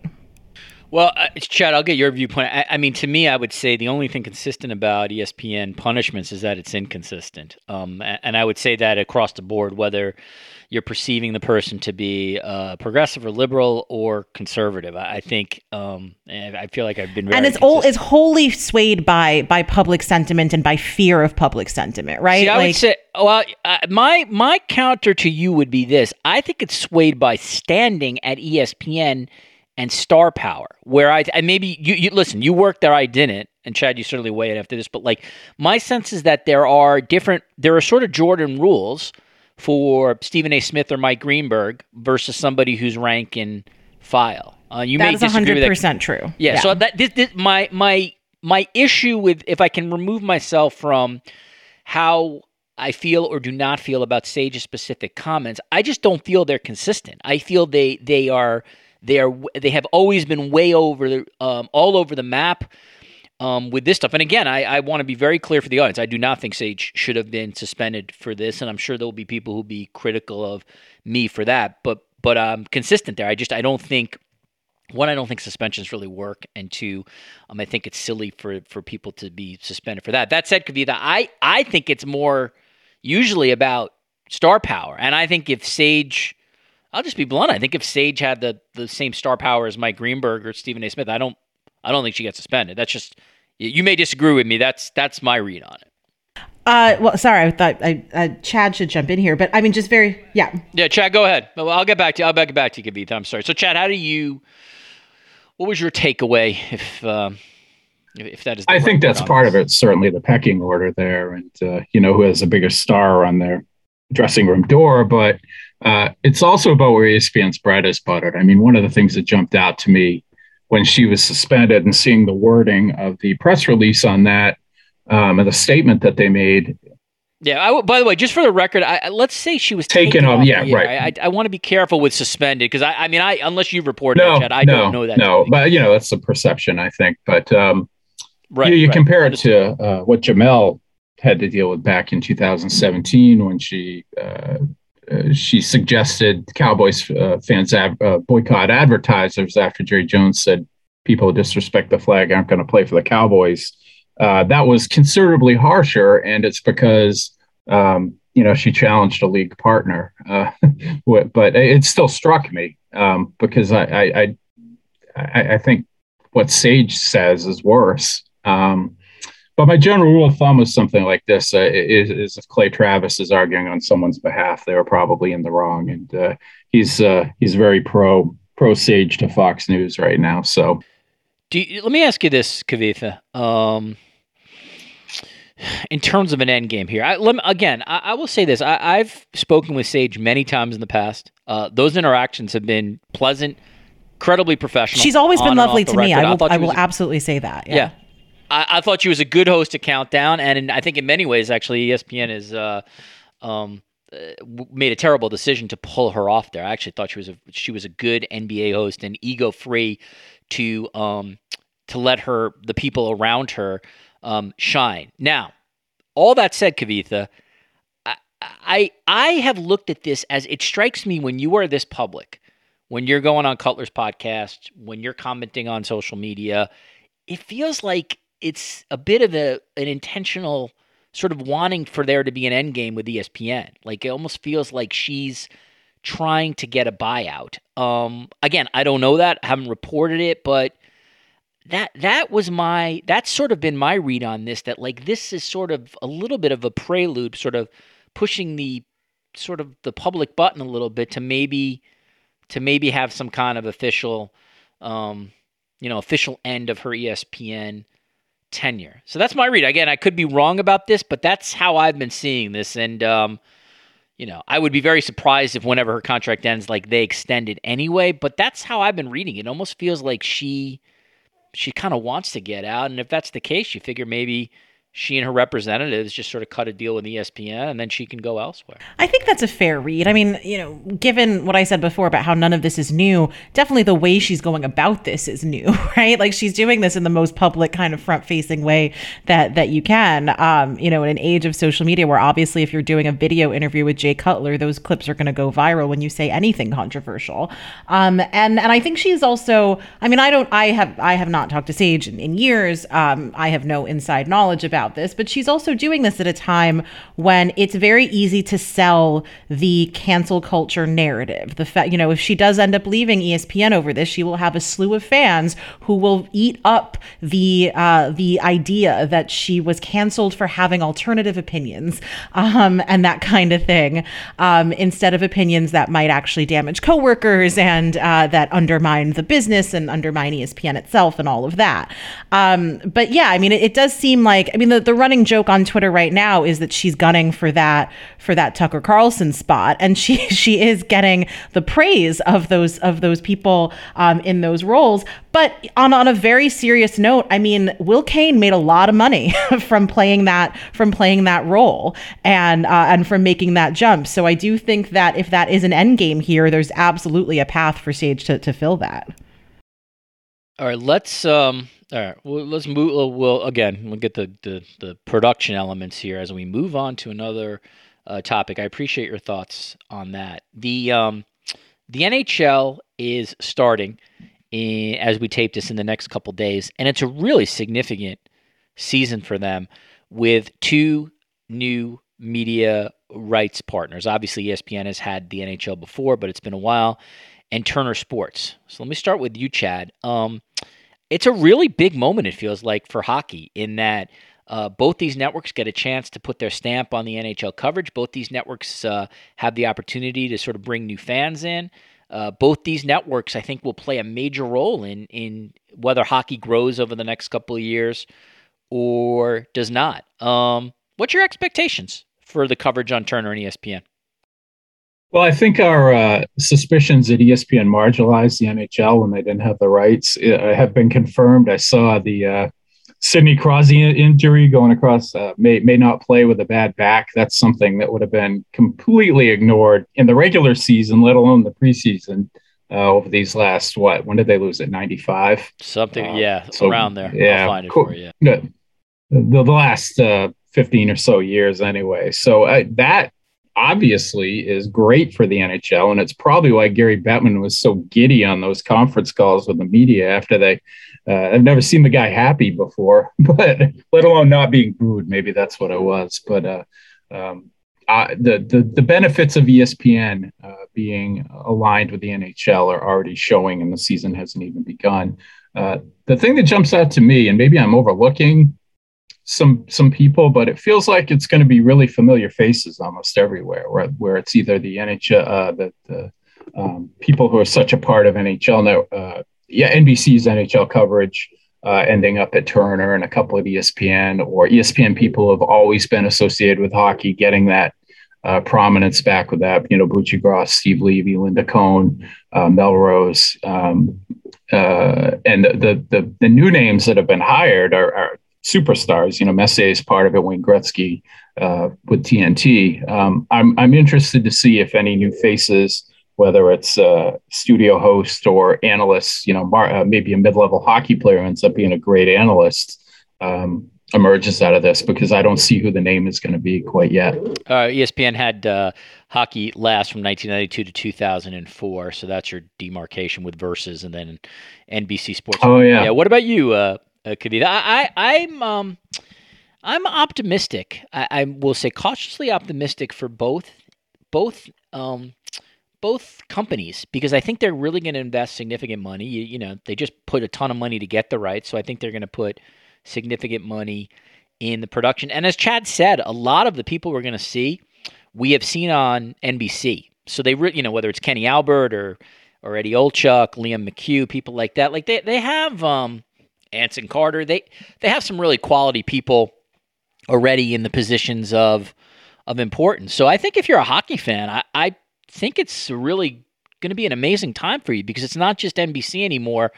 Well, uh, Chad, I'll get your viewpoint. I, I, mean, to me, I would say the only thing consistent about ESPN punishments is that it's inconsistent. Um, and I would say that across the board, whether you're perceiving the person to be uh, progressive or liberal or conservative, I, I think um, I feel like I've been and it's all it's wholly swayed by by public sentiment and by fear of public sentiment, right? See, I like, would say, well, uh, my my counter to you would be this: I think it's swayed by standing at ESPN and star power. Where I, I maybe you, you listen, you worked there, I didn't, and Chad, you certainly weigh in after this. But like my sense is that there are different, there are sort of Jordan rules for Stephen A. Smith or Mike Greenberg versus somebody who's rank and file. Uh, you that may is disagree 100% with that. true. Yeah, yeah. So that this, this, my my my issue with if I can remove myself from how I feel or do not feel about Sage's specific comments, I just don't feel they're consistent. I feel they they are they are they have always been way over um, all over the map um, with this stuff. And again, I, I want to be very clear for the audience. I do not think Sage should have been suspended for this, and I'm sure there will be people who'll be critical of me for that. But but I'm consistent there. I just I don't think one, I don't think suspensions really work, and two, um, I think it's silly for for people to be suspended for that. That said, Kavitha, I I think it's more usually about star power, and I think if Sage I'll just be blunt. I think if Sage had the the same star power as Mike Greenberg or Stephen A. Smith, I don't I don't think she gets suspended. That's just you may disagree with me. That's that's my read on it. Uh, well, sorry, I thought I, uh, Chad should jump in here, but I mean, just very, yeah. Yeah, Chad, go ahead. Well, I'll get back to you. I'll get back to you, Kavitha. I'm sorry. So, Chad, how do you? What was your takeaway, if um, if that is? I think that's part of it. Certainly, the pecking order there, and uh, you know who has the biggest star on their dressing room door, but uh, it's also about where ESPN's bread is buttered. I mean, one of the things that jumped out to me when she was suspended and seeing the wording of the press release on that um, and the statement that they made. Yeah. I, by the way, just for the record, I, let's say she was taken, taken off. off yeah, right. I, I, want to be careful with suspended because I, I mean, I unless you report no, it, Chad, I no, don't know that. No, but you know, that's the perception, I think. But um, right, you, you right. compare it to uh, what Jemele had to deal with back in 2017 when she uh, uh, she suggested Cowboys uh, fans uh, boycott advertisers after Jerry Jones said people who disrespect the flag aren't going to play for the Cowboys. Uh, that was considerably harsher, and it's because um, you know she challenged a league partner. Uh, [laughs] but it still struck me um, because I I, I I think what Sage says is worse. Um, but my general rule of thumb is something like this: uh, is, is, if Clay Travis is arguing on someone's behalf, they were probably in the wrong, and uh, he's uh, he's very pro pro Sage to Fox News right now. So, you, let me ask you this, Kavitha. Um, in terms of an end game here, I, me, again, I, I, will say this: I, have spoken with Sage many times in the past. Uh, those interactions have been pleasant, incredibly professional. She's always been lovely to record. me. I will, I, I will absolutely say that. yeah. yeah I, I, thought she was a good host to Countdown, and in, I think in many ways, actually, ESPN is uh, um, uh, made a terrible decision to pull her off there. I actually thought she was a she was a good NBA host and ego free to um, to let her the people around her um, shine. Now, all that said, Kavitha, I I have looked at this as it strikes me when you are this public, when you're going on Cutler's podcast, when you're commenting on social media, it feels like it's a bit of a an intentional sort of wanting for there to be an end game with ESPN. Like it almost feels like she's trying to get a buyout. Um, again, I don't know that. I haven't reported it, but that that was my that's sort of been my read on this that like this is sort of a little bit of a prelude sort of pushing the sort of the public button a little bit to maybe to maybe have some kind of official um you know official end of her ESPN tenure. So that's my read. Again, I could be wrong about this, but that's how I've been seeing this. And, um, you know, I would be very surprised if whenever her contract ends, like they extend it anyway. But that's how I've been reading it. Almost feels like she she kind of wants to get out, and if that's the case, you figure maybe she and her representatives just sort of cut a deal with ESPN and then she can go elsewhere. I think that's a fair read. I mean, you know, given what I said before about how none of this is new, definitely the way she's going about this is new, [laughs] right? Like she's doing this in the most public kind of front-facing way that that you can. Um, you know, in an age of social media where obviously if you're doing a video interview with Jay Cutler, those clips are going to go viral when you say anything controversial. Um, and and I think she's also, I mean, I don't I have I have not talked to Sage in, in years. Um, I have no inside knowledge about about this, but she's also doing this at a time when it's very easy to sell the cancel culture narrative. The fact, you know, if she does end up leaving ESPN over this, she will have a slew of fans who will eat up the uh, the idea that she was canceled for having alternative opinions um, and that kind of thing, um, instead of opinions that might actually damage coworkers and uh, that undermine the business and undermine ESPN itself and all of that. Um, but yeah, I mean, it, it does seem like I mean the, the running joke on Twitter right now is that she's gunning for that for that Tucker Carlson spot, and she [laughs] she is getting the praise of those of those people um, in those roles. But on on a very serious note, I mean, Will Cain made a lot of money [laughs] from playing that from playing that role and uh, and from making that jump. So I do think that if that is an end game here, there's absolutely a path for Sage to to fill that. All right, let's um all right. Well, let's move. We'll again. We'll get the, the the production elements here as we move on to another uh, topic. I appreciate your thoughts on that. The um, the NHL is starting in, as we tape this in the next couple days, and it's a really significant season for them with two new media rights partners. Obviously, ESPN has had the NHL before, but it's been a while, and Turner Sports. So let me start with you, Chad. Um, it's a really big moment, it feels like, for hockey in that uh, both these networks get a chance to put their stamp on the NHL coverage. Both these networks uh, have the opportunity to sort of bring new fans in. Uh, both these networks, I think, will play a major role in in whether hockey grows over the next couple of years or does not. Um, what's your expectations for the coverage on Turner and ESPN? Well, I think our uh, suspicions that ESPN marginalized the NHL when they didn't have the rights uh, have been confirmed. I saw the uh, Sidney Crosby injury going across uh, may may not play with a bad back. That's something that would have been completely ignored in the regular season, let alone the preseason. Uh, over these last what? When did they lose it? Ninety five. Something, uh, yeah, so, around there. Yeah, I'll find it cool. for you. Good. The, the last fifteen or so years, anyway. So that obviously is great for the NHL. And it's probably why Gary Bettman was so giddy on those conference calls with the media after they. Uh, I've never seen the guy happy before, [laughs] but let alone not being booed. Maybe that's what it was. But uh, um, the, the the benefits of ESPN uh, being aligned with the NHL are already showing, and the season hasn't even begun. Uh, the thing that jumps out to me, and maybe I'm overlooking some some people, but it feels like it's going to be really familiar faces almost everywhere. Where where it's either the NHL, uh, the, the um, people who are such a part of NHL now, uh, yeah, NBC's NHL coverage. Uh, ending up at Turner and a couple of ESPN or ESPN people have always been associated with hockey, getting that uh, prominence back with that. You know, Buccigross, Steve Levy, Linda Cohn, uh, Melrose, um, uh, and the, the the new names that have been hired are, are superstars. You know, Messier is part of it. Wayne Gretzky uh, with TNT. Um, I'm I'm interested to see if any new faces, whether it's a studio host or analysts, you know, mar- uh, maybe a mid-level hockey player ends up being a great analyst. Um, emerges out of this because I don't see who the name is going to be quite yet. Uh, ESPN had uh, hockey last from 1992 to 2004, so that's your demarcation with versus, and then NBC Sports. Oh yeah. Yeah. What about you, uh, uh, Kavitha. I, I am um, I'm optimistic. I, I, will say cautiously optimistic for both both um, both companies because I think they're really going to invest significant money. You, you, know, they just put a ton of money to get the rights, so I think they're going to put significant money in the production. And as Chad said, a lot of the people we're going to see, we have seen on NBC. So they, re- you know, whether it's Kenny Albert or or Eddie Olczyk, Liam McHugh, people like that, like they they have um, Anson Carter. They they have some really quality people already in the positions of of importance. So I think if you're a hockey fan, I, I think it's really going to be an amazing time for you because it's not just NBC anymore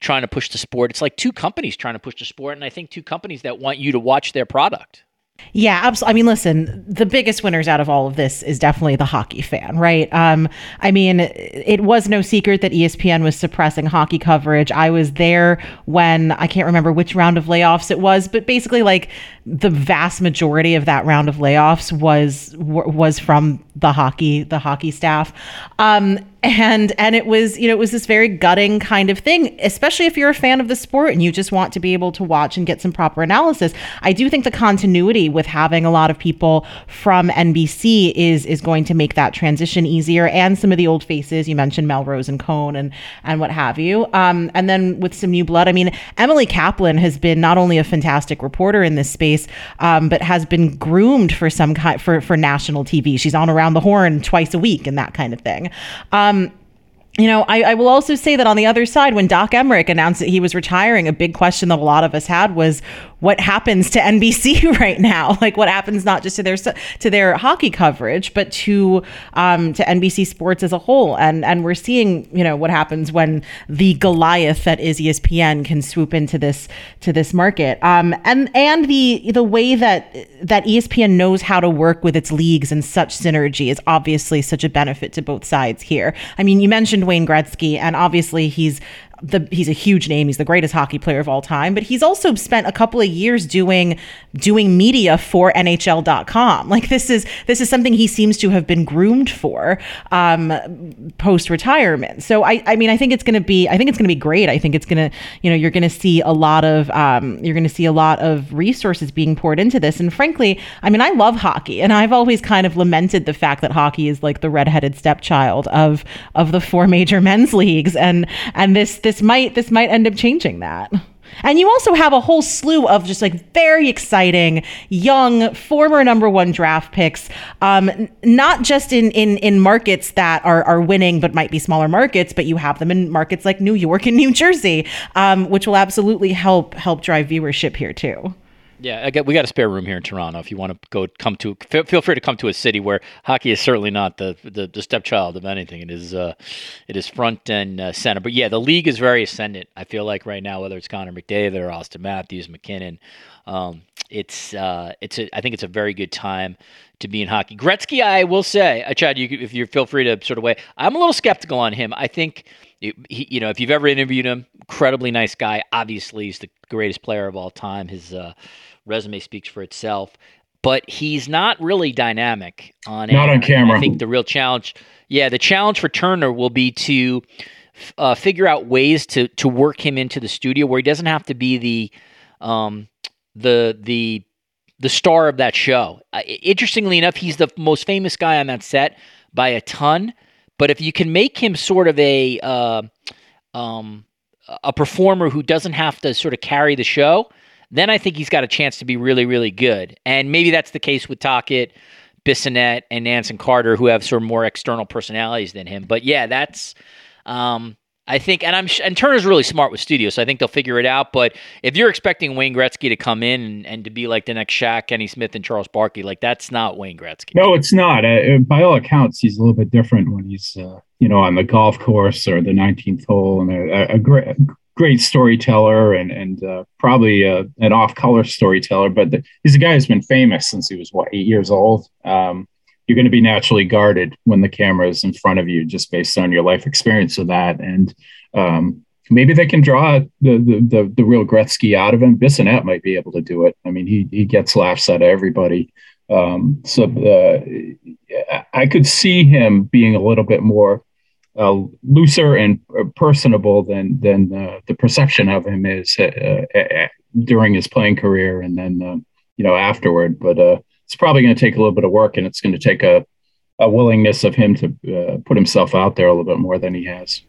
trying to push the sport. It's like two companies trying to push the sport, and I think two companies that want you to watch their product. Yeah, absolutely. I mean, listen, the biggest winners out of all of this is definitely the hockey fan, right? Um, I mean, it was no secret that ESPN was suppressing hockey coverage. I was there when I can't remember which round of layoffs it was, but basically, like the vast majority of that round of layoffs was was from the hockey the hockey staff. Um, and and it was you know it was this very gutting kind of thing especially if you're a fan of the sport and you just want to be able to watch and get some proper analysis. I do think the continuity with having a lot of people from nbc is is going to make that transition easier and some of the old faces. You mentioned melrose and cohn and and what have you. Um, and then with some new blood i mean emily kaplan has been not only a fantastic reporter in this space um, but has been groomed for some kind for for national tv she's on around the horn twice a week and that kind of thing. Um, um, you know, I, I, will also say that on the other side, when Doc Emrick announced that he was retiring, a big question that a lot of us had was, what happens to NBC [laughs] right now? Like what happens not just to their to their hockey coverage, but to um, to NBC Sports as a whole. And and we're seeing you know what happens when the Goliath that is ESPN can swoop into this to this market. Um, and and the the way that that ESPN knows how to work with its leagues and such synergy is obviously such a benefit to both sides here. I mean, you mentioned Wayne Gretzky, and obviously he's the he's a huge name. He's the greatest hockey player of all time, but he's also spent a couple of years doing doing media for NHL.com. Like this is this is something he seems to have been groomed for um, post retirement. So I I mean I think it's going to be I think it's going to be great. I think it's going to you know you're going to see a lot of um, you're going to see a lot of resources being poured into this. And frankly, I mean I love hockey, and I've always kind of lamented the fact that hockey is like the redheaded stepchild of of the four major men's leagues, and and this this this might this might end up changing that. And you also have a whole slew of just like very exciting young former number one draft picks, um, not just in, in in markets that are are winning but might be smaller markets, but you have them in markets like New York and New Jersey, um, which will absolutely help help drive viewership here too. Yeah, I get, we got a spare room here in Toronto. If you want to go, come to feel, free to come to a city where hockey is certainly not the the, the stepchild of anything. It is uh, it is front and uh, center. But yeah, the league is very ascendant. I feel like right now, whether it's Connor McDavid or Auston Matthews, MacKinnon, um, it's uh, it's a, I think it's a very good time to be in hockey. Gretzky, I will say, uh, Chad, you if you feel free to sort of weigh. I'm a little skeptical on him. I think. He, you know, if you've ever interviewed him, incredibly nice guy. Obviously, he's the greatest player of all time. His uh, resume speaks for itself. But he's not really dynamic on not on camera. I think the real challenge, yeah, the challenge for Turner will be to uh, figure out ways to to work him into the studio where he doesn't have to be the um, the the the star of that show. Uh, interestingly enough, he's the most famous guy on that set by a ton. But if you can make him sort of a uh, um, a performer who doesn't have to sort of carry the show, then I think he's got a chance to be really, really good. And maybe that's the case with Tocchet, Bissonnette, and Anson Carter, who have sort of more external personalities than him. But yeah, that's. Um, I think, and I'm and Turner's really smart with studio, so I think they'll figure it out. But if you're expecting Wayne Gretzky to come in and, and to be like the next Shaq, Kenny Smith, and Charles Barkley, like that's not Wayne Gretzky. No, it's not. Uh, by all accounts, he's a little bit different when he's, uh, you know, on the golf course or the 19th hole, and a, a great, great storyteller and and uh, probably uh, an off-color storyteller. But the, he's a guy who's been famous since he was what eight years old. Um, you're going to be naturally guarded when the camera is in front of you, just based on your life experience of that. And um, maybe they can draw the, the, the the real Gretzky out of him. Bissonnette might be able to do it. I mean, he he gets laughs out of everybody. Um, so uh, I could see him being a little bit more uh, looser and personable than than uh, the perception of him is uh, uh, during his playing career and then uh, you know afterward. But it's probably going to take a little bit of work, and it's going to take a a willingness of him to put himself out there a little bit more than he has.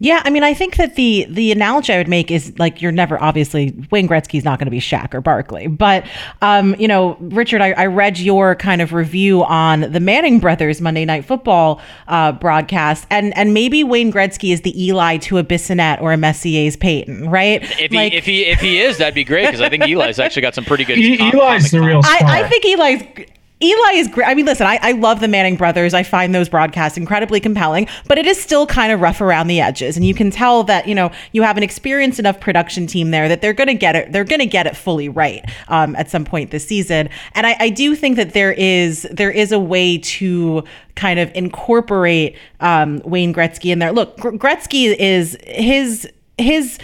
Yeah, I mean, I think that the the analogy I would make is like you're never obviously Wayne Gretzky's not going to be Shaq or Barkley, but um, you know, Richard, I, I, read your kind of review on the Manning brothers Monday Night Football uh, broadcast, and and maybe Wayne Gretzky is the Eli to a Bissonnette or a Messier's Peyton, right? If like, he if he if he is, that'd be great because I think Eli's actually got some pretty good. Eli's the real. I, I think Eli's Eli is great. I mean, listen, I, I love the Manning brothers. I find those broadcasts incredibly compelling, but it is still kind of rough around the edges. And you can tell that, you know, you have an experienced enough production team there that they're going to get it. They're going to get it fully right um, at some point this season. And I, I do think that there is there is a way to kind of incorporate um, Wayne Gretzky in there. Look, Gretzky is his his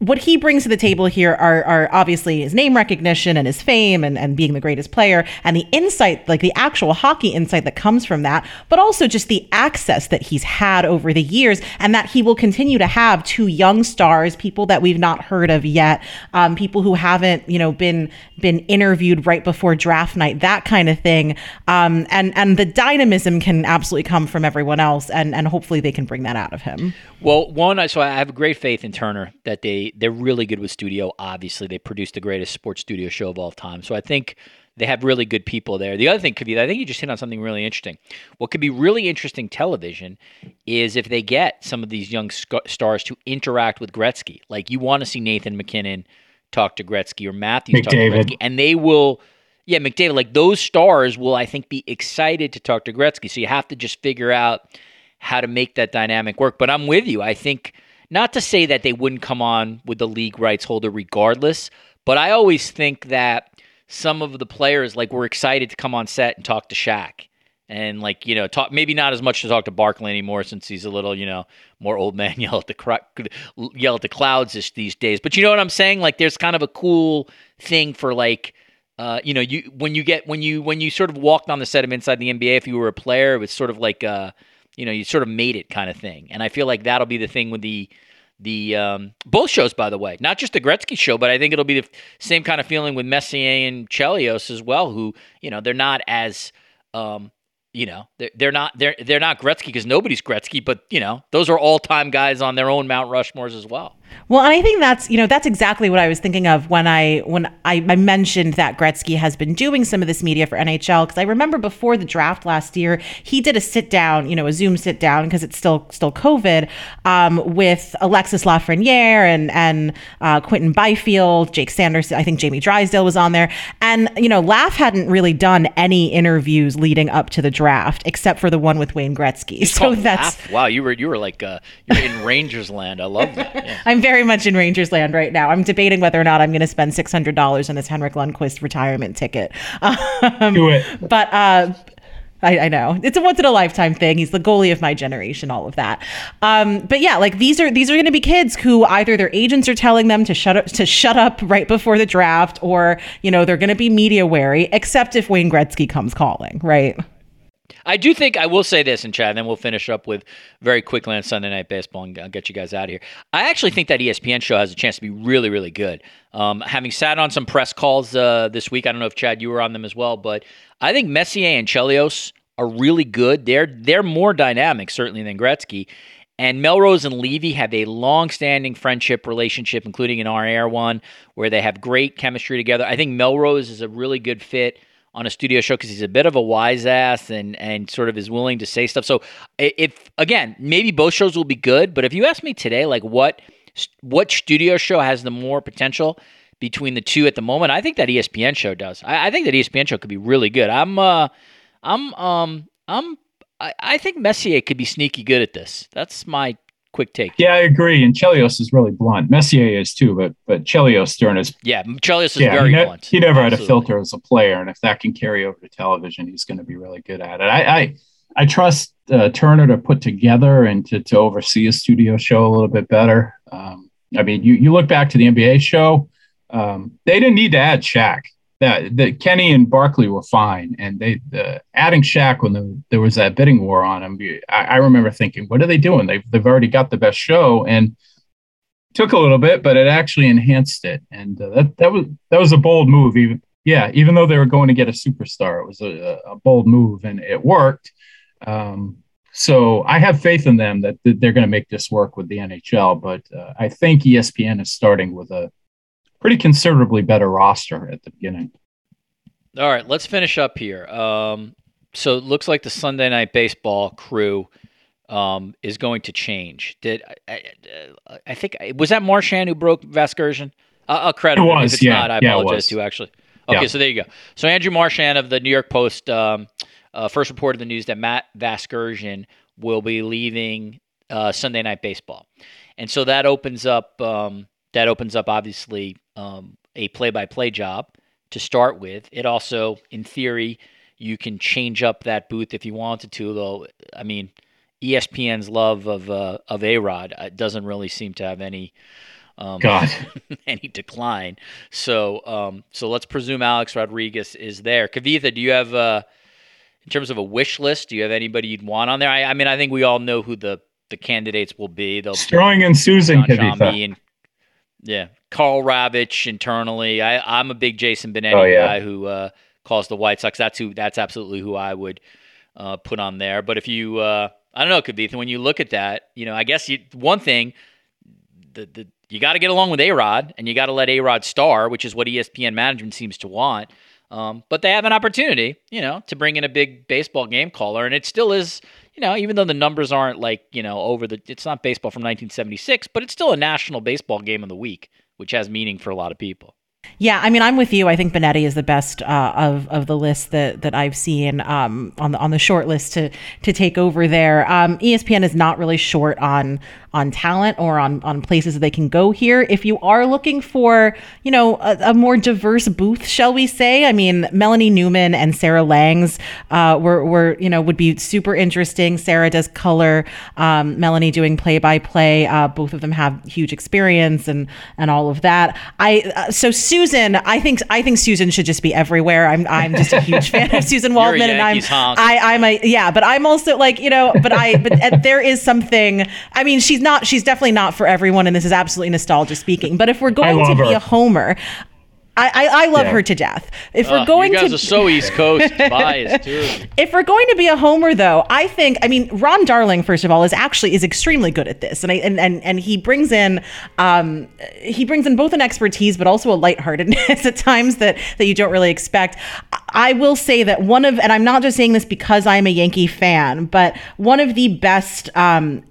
what he brings to the table here are, are obviously his name recognition and his fame and, and being the greatest player and the insight, like the actual hockey insight that comes from that, but also just the access that he's had over the years and that he will continue to have to young stars, people that we've not heard of yet, um, people who haven't, you know, been been interviewed right before draft night, that kind of thing. Um, and and the dynamism can absolutely come from everyone else, and and hopefully they can bring that out of him. Well, one, so I have great faith in Turner that they they're really good with studio. Obviously, they produce the greatest sports studio show of all time. So I think they have really good people there. The other thing could be, I think you just hit on something really interesting. What could be really interesting television is if they get some of these young sc- stars to interact with Gretzky. Like you want to see Nathan MacKinnon talk to Gretzky or Matthews McDavid. talk to Gretzky, and they will. Yeah, McDavid, like those stars will, I think, be excited to talk to Gretzky. So you have to just figure out how to make that dynamic work. But I'm with you. I think not to say that they wouldn't come on with the league rights holder regardless, but I always think that some of the players like were excited to come on set and talk to Shaq. And like you know, talk maybe not as much to talk to Barkley anymore since he's a little you know more old man [laughs] yell at the cr- yell at the clouds this, these days. But you know what I'm saying? Like there's kind of a cool thing for like uh, you know you when you get when you when you sort of walked on the set of Inside the NBA if you were a player it was sort of like uh you know, you sort of made it kind of thing. And I feel like that'll be the thing with the the um, both shows, by the way, not just the Gretzky show, but I think it'll be the same kind of feeling with Messier and Chelios as well. Who you know they're not as um, you know they're, they're not they're they're not Gretzky because nobody's Gretzky, but you know those are all time guys on their own Mount Rushmores as well. Well, and I think that's you know that's exactly what I was thinking of when I when I, I mentioned that Gretzky has been doing some of this media for NHL because I remember before the draft last year he did a sit down you know a Zoom sit down because it's still still COVID um, with Alexis Lafreniere and and uh, Quinton Byfield, Jake Sanders, I think Jamie Drysdale was on there, and you know Laugh hadn't really done any interviews leading up to the draft except for the one with Wayne Gretzky. [laughs] So that's wow, you were you were like uh, you're in Rangers land. I love that. [laughs] Yeah. I'm very much in Rangers land right now. I'm debating whether or not I'm going to spend six hundred dollars on this Henrik Lundqvist retirement ticket. Um, Do it. But uh, I, I, know it's a once in a lifetime thing. He's the goalie of my generation, all of that. Um, but yeah, like these are these are going to be kids who either their agents are telling them to shut up to shut up right before the draft, or you know they're going to be media wary, except if Wayne Gretzky comes calling, right? I do think I will say this in chat, and then we'll finish up with very quickly on Sunday Night Baseball and I'll get you guys out of here. I actually think that ESPN show has a chance to be really, really good. Um, having sat on some press calls uh, this week, I don't know if Chad you were on them as well, but I think Messier and Chelios are really good. They're they're more dynamic certainly than Gretzky. And Melrose and Levy have a long-standing friendship relationship, including an R-Air one, where they have great chemistry together. I think Melrose is a really good fit on a studio show because he's a bit of a wise ass and and sort of is willing to say stuff. So if again, maybe both shows will be good, but if you ask me today, like what what studio show has the more potential between the two at the moment, I think that ESPN show does. I, I think that ESPN show could be really good. I'm uh I'm um I'm I, I think Messier could be sneaky good at this. That's my quick take. Yeah, I agree. And Chelios is really blunt. Messier is too, but but Chelios during his yeah, Chelios is yeah, very he ne- blunt. He never Absolutely. had a filter as a player, and if that can carry over to television, he's going to be really good at it. I I, I trust uh, Turner to put together and to to oversee a studio show a little bit better. Um, I mean, you you look back to the NBA show, um, they didn't need to add Shaq that that Kenny and Barkley were fine, and they the, adding Shaq when the, there was that bidding war on him. I, I, remember thinking, what are they doing? They've they've already got the best show, and took a little bit, but it actually enhanced it, and uh, that that was that was a bold move. Even yeah, even though they were going to get a superstar, it was a, a bold move, and it worked. Um, so I have faith in them that, that they're going to make this work with the NHL, but uh, I think ESPN is starting with a pretty considerably better roster at the beginning. All right, let's finish up here. Um, so it looks like the Sunday Night Baseball crew um, is going to change. Did I, I, I, think was that Marchand who broke Vasgersian? I'll credit it was, if it's yeah. not. I yeah, apologize to actually. Okay, yeah. so there you go. So Andrew Marchand of the New York Post um, uh, first reported the news that Matt Vasgersian will be leaving uh, Sunday Night Baseball, and so that opens up um, that opens up obviously um, a play-by-play job to start with. It also, in theory, you can change up that booth if you wanted to. Though, I mean, ESPN's love of uh, of A Rod uh, doesn't really seem to have any um, God [laughs] any decline. So, um, so let's presume Alex Rodriguez is there. Kavitha, do you have uh, in terms of a wish list? Do you have anybody you'd want on there? I, I mean, I think we all know who the the candidates will be. They'll throwing in Susan Kavitha. And, yeah, Karl Ravech internally. I, I'm a big Jason Benetti oh, yeah. guy who uh, calls the White Sox. That's who. That's absolutely who I would uh, put on there. But if you, uh, I don't know, Kavitha, when you look at that, you know, I guess you, one thing, the the you got to get along with A Rod, and you got to let A Rod star, which is what ESPN management seems to want. Um, but they have an opportunity, you know, to bring in a big baseball game caller, and it still is you know, even though the numbers aren't like, you know, over the, it's not baseball from 1976, but it's still a national baseball game of the week, which has meaning for a lot of people. Yeah, I mean, I'm with you. I think Benetti is the best uh, of of the list that that I've seen um, on the on the short list to to take over there. Um, ESPN is not really short on on talent or on on places that they can go here. If you are looking for, you know, a, a more diverse booth, shall we say? I mean, Melanie Newman and Sarah Langs uh, were were you know would be super interesting. Sarah does color, um, Melanie doing play by play. Both of them have huge experience and and all of that. I uh, so Susan Susan, I think I think Susan should just be everywhere. I'm I'm just a huge fan of [laughs] Susan Waldman, and I'm honk. I I'm a yeah, but I'm also like you know, but I but there is something. I mean, she's not she's definitely not for everyone, and this is absolutely nostalgia speaking. But if we're going to be a homer, I, I, I love Yeah. her to death. If we're Ugh, going you guys to are so [laughs] East Coast biased too. if we're going to be a homer though i think i mean ron darling first of all is actually is extremely good at this and I, and, and and he brings in um he brings in both an expertise but also a lightheartedness [laughs] at times that that you don't really expect i will say that one of and i'm not just saying this because i'm a yankee fan but one of the best um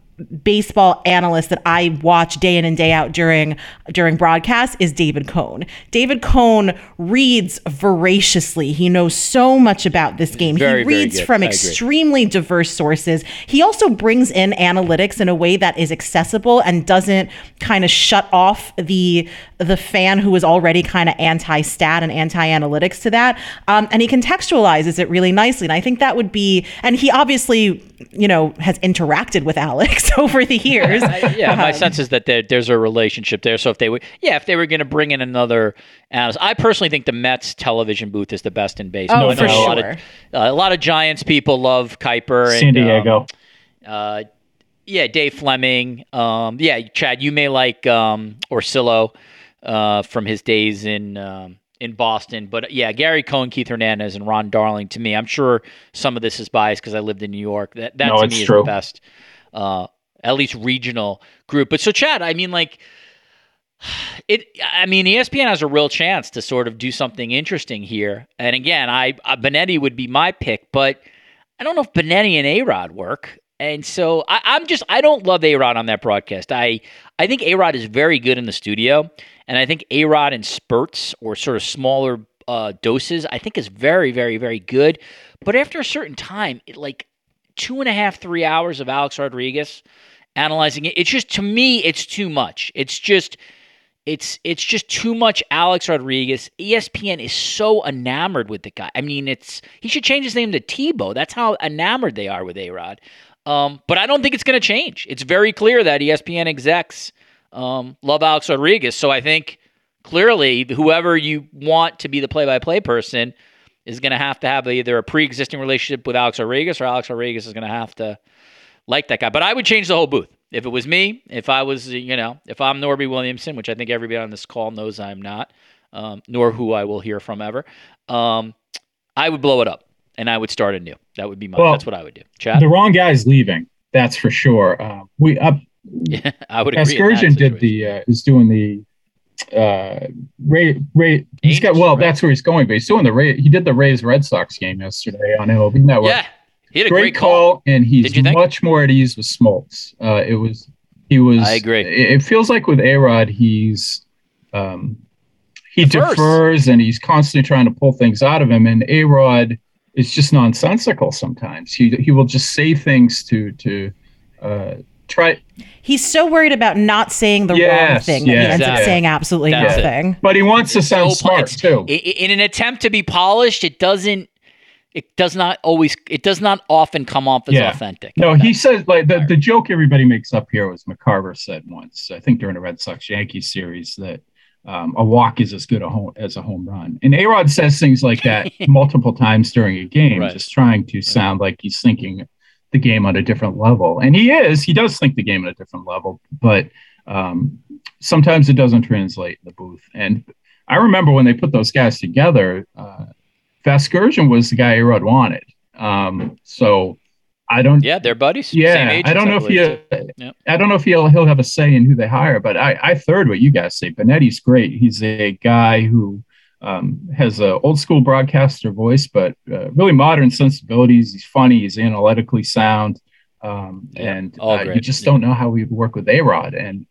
baseball analyst that I watch day in and day out during during broadcasts is David Cone. David Cone reads voraciously. He knows so much about this game. Very, he reads from I agree. extremely diverse sources. He also brings in analytics in a way that is accessible and doesn't kind of shut off the the fan who is already kind of anti-stat and anti-analytics to that. Um, and he contextualizes it really nicely. And I think that would be and he obviously, you know, has interacted with Alex [laughs] over the years. yeah, my Um, sense is that there, there's a relationship there. So if they would, yeah, if they were going to bring in another analyst, I personally think the Mets television booth is the best in baseball. Oh, I know for a lot of sure. uh, a lot of Giants people love Kuiper and San Diego. um, uh, yeah, Dave Fleming. Um, yeah, Chad, you may like um, Orsillo uh, from his days in um, in Boston, but yeah, Gary Cohen, Keith Hernandez, and Ron Darling. To me, I'm sure some of this is biased because I lived in New York. That that No, to it's me is the best, uh, at least regional group. But so, Chad, I mean, like. It, I mean, ESPN has a real chance to sort of do something interesting here. And again, I uh, Benetti would be my pick, but I don't know if Benetti and A Rod work. And so I, I'm just I don't love A Rod on that broadcast. I I think A Rod is very good in the studio, and I think A Rod in spurts or sort of smaller uh, doses, I think is very very very good. But after a certain time, it like two and a half three hours of Alex Rodriguez analyzing it, it's just to me it's too much. It's just it's it's just too much Alex Rodriguez. ESPN is so enamored with the guy. I mean, it's he should change his name to Tebow. That's how enamored they are with A Rod. Um, but I don't think it's going to change. It's very clear that ESPN execs um, love Alex Rodriguez. So I think clearly whoever you want to be the play-by-play person is going to have to have either a pre-existing relationship with Alex Rodriguez or Alex Rodriguez is going to have to like that guy. But I would change the whole booth. If it was me, if I was, you know, if I'm Norby Williamson, which I think everybody on this call knows I'm not, um, nor who I will hear from ever, um, I would blow it up and I would start anew. That would be my, Well, that's what I would do. Chad? The wrong guy's leaving. That's for sure. Uh, we up. Yeah, [laughs] I would agree. Vasgersian did the uh, is doing the uh Ray Ray he's got well that's where he's going but he's doing the Ray he did the Rays Red Sox game yesterday on MLB Network Yeah. He had a great, great, call, and he's Did you think? much more at ease with Smoltz uh it was he was I agree. it, it feels like with A-Rod he's um he Defers. defers and he's constantly trying to pull things out of him and A-Rod is just nonsensical sometimes he he will just say things to to uh try He's so worried about not saying the wrong Yes, thing that he yes, ends up saying absolutely That's it. nothing. but he wants to sound So smart too i- i- In an attempt to be polished, it doesn't. It does not always. It does not often come off as Yeah. authentic. No, he says like the, the joke everybody makes up here was McCarver said once, I think during a Red Sox Yankees series, that um, a walk is as good a home, as a home run. And Arod says things like that [laughs] multiple times during a game, Right. just trying to sound like he's thinking the game on a different level. And he is, he does think the game at a different level, but um, sometimes it doesn't translate in the booth. And I remember when they put those guys together, uh, Vasgersian was the guy Arod wanted. Um, so I don't, Yeah, they're buddies. Same yeah, agents, I don't know if believe, he, too. Yep. I don't know if he'll he'll have a say in who they hire, but I I third what you guys say. Benetti's great. He's a guy who um, has a old school broadcaster voice, but uh, really modern sensibilities. He's funny. He's analytically sound, um, Yeah, and all uh, you just Yeah. don't know how we would work with A Rod. And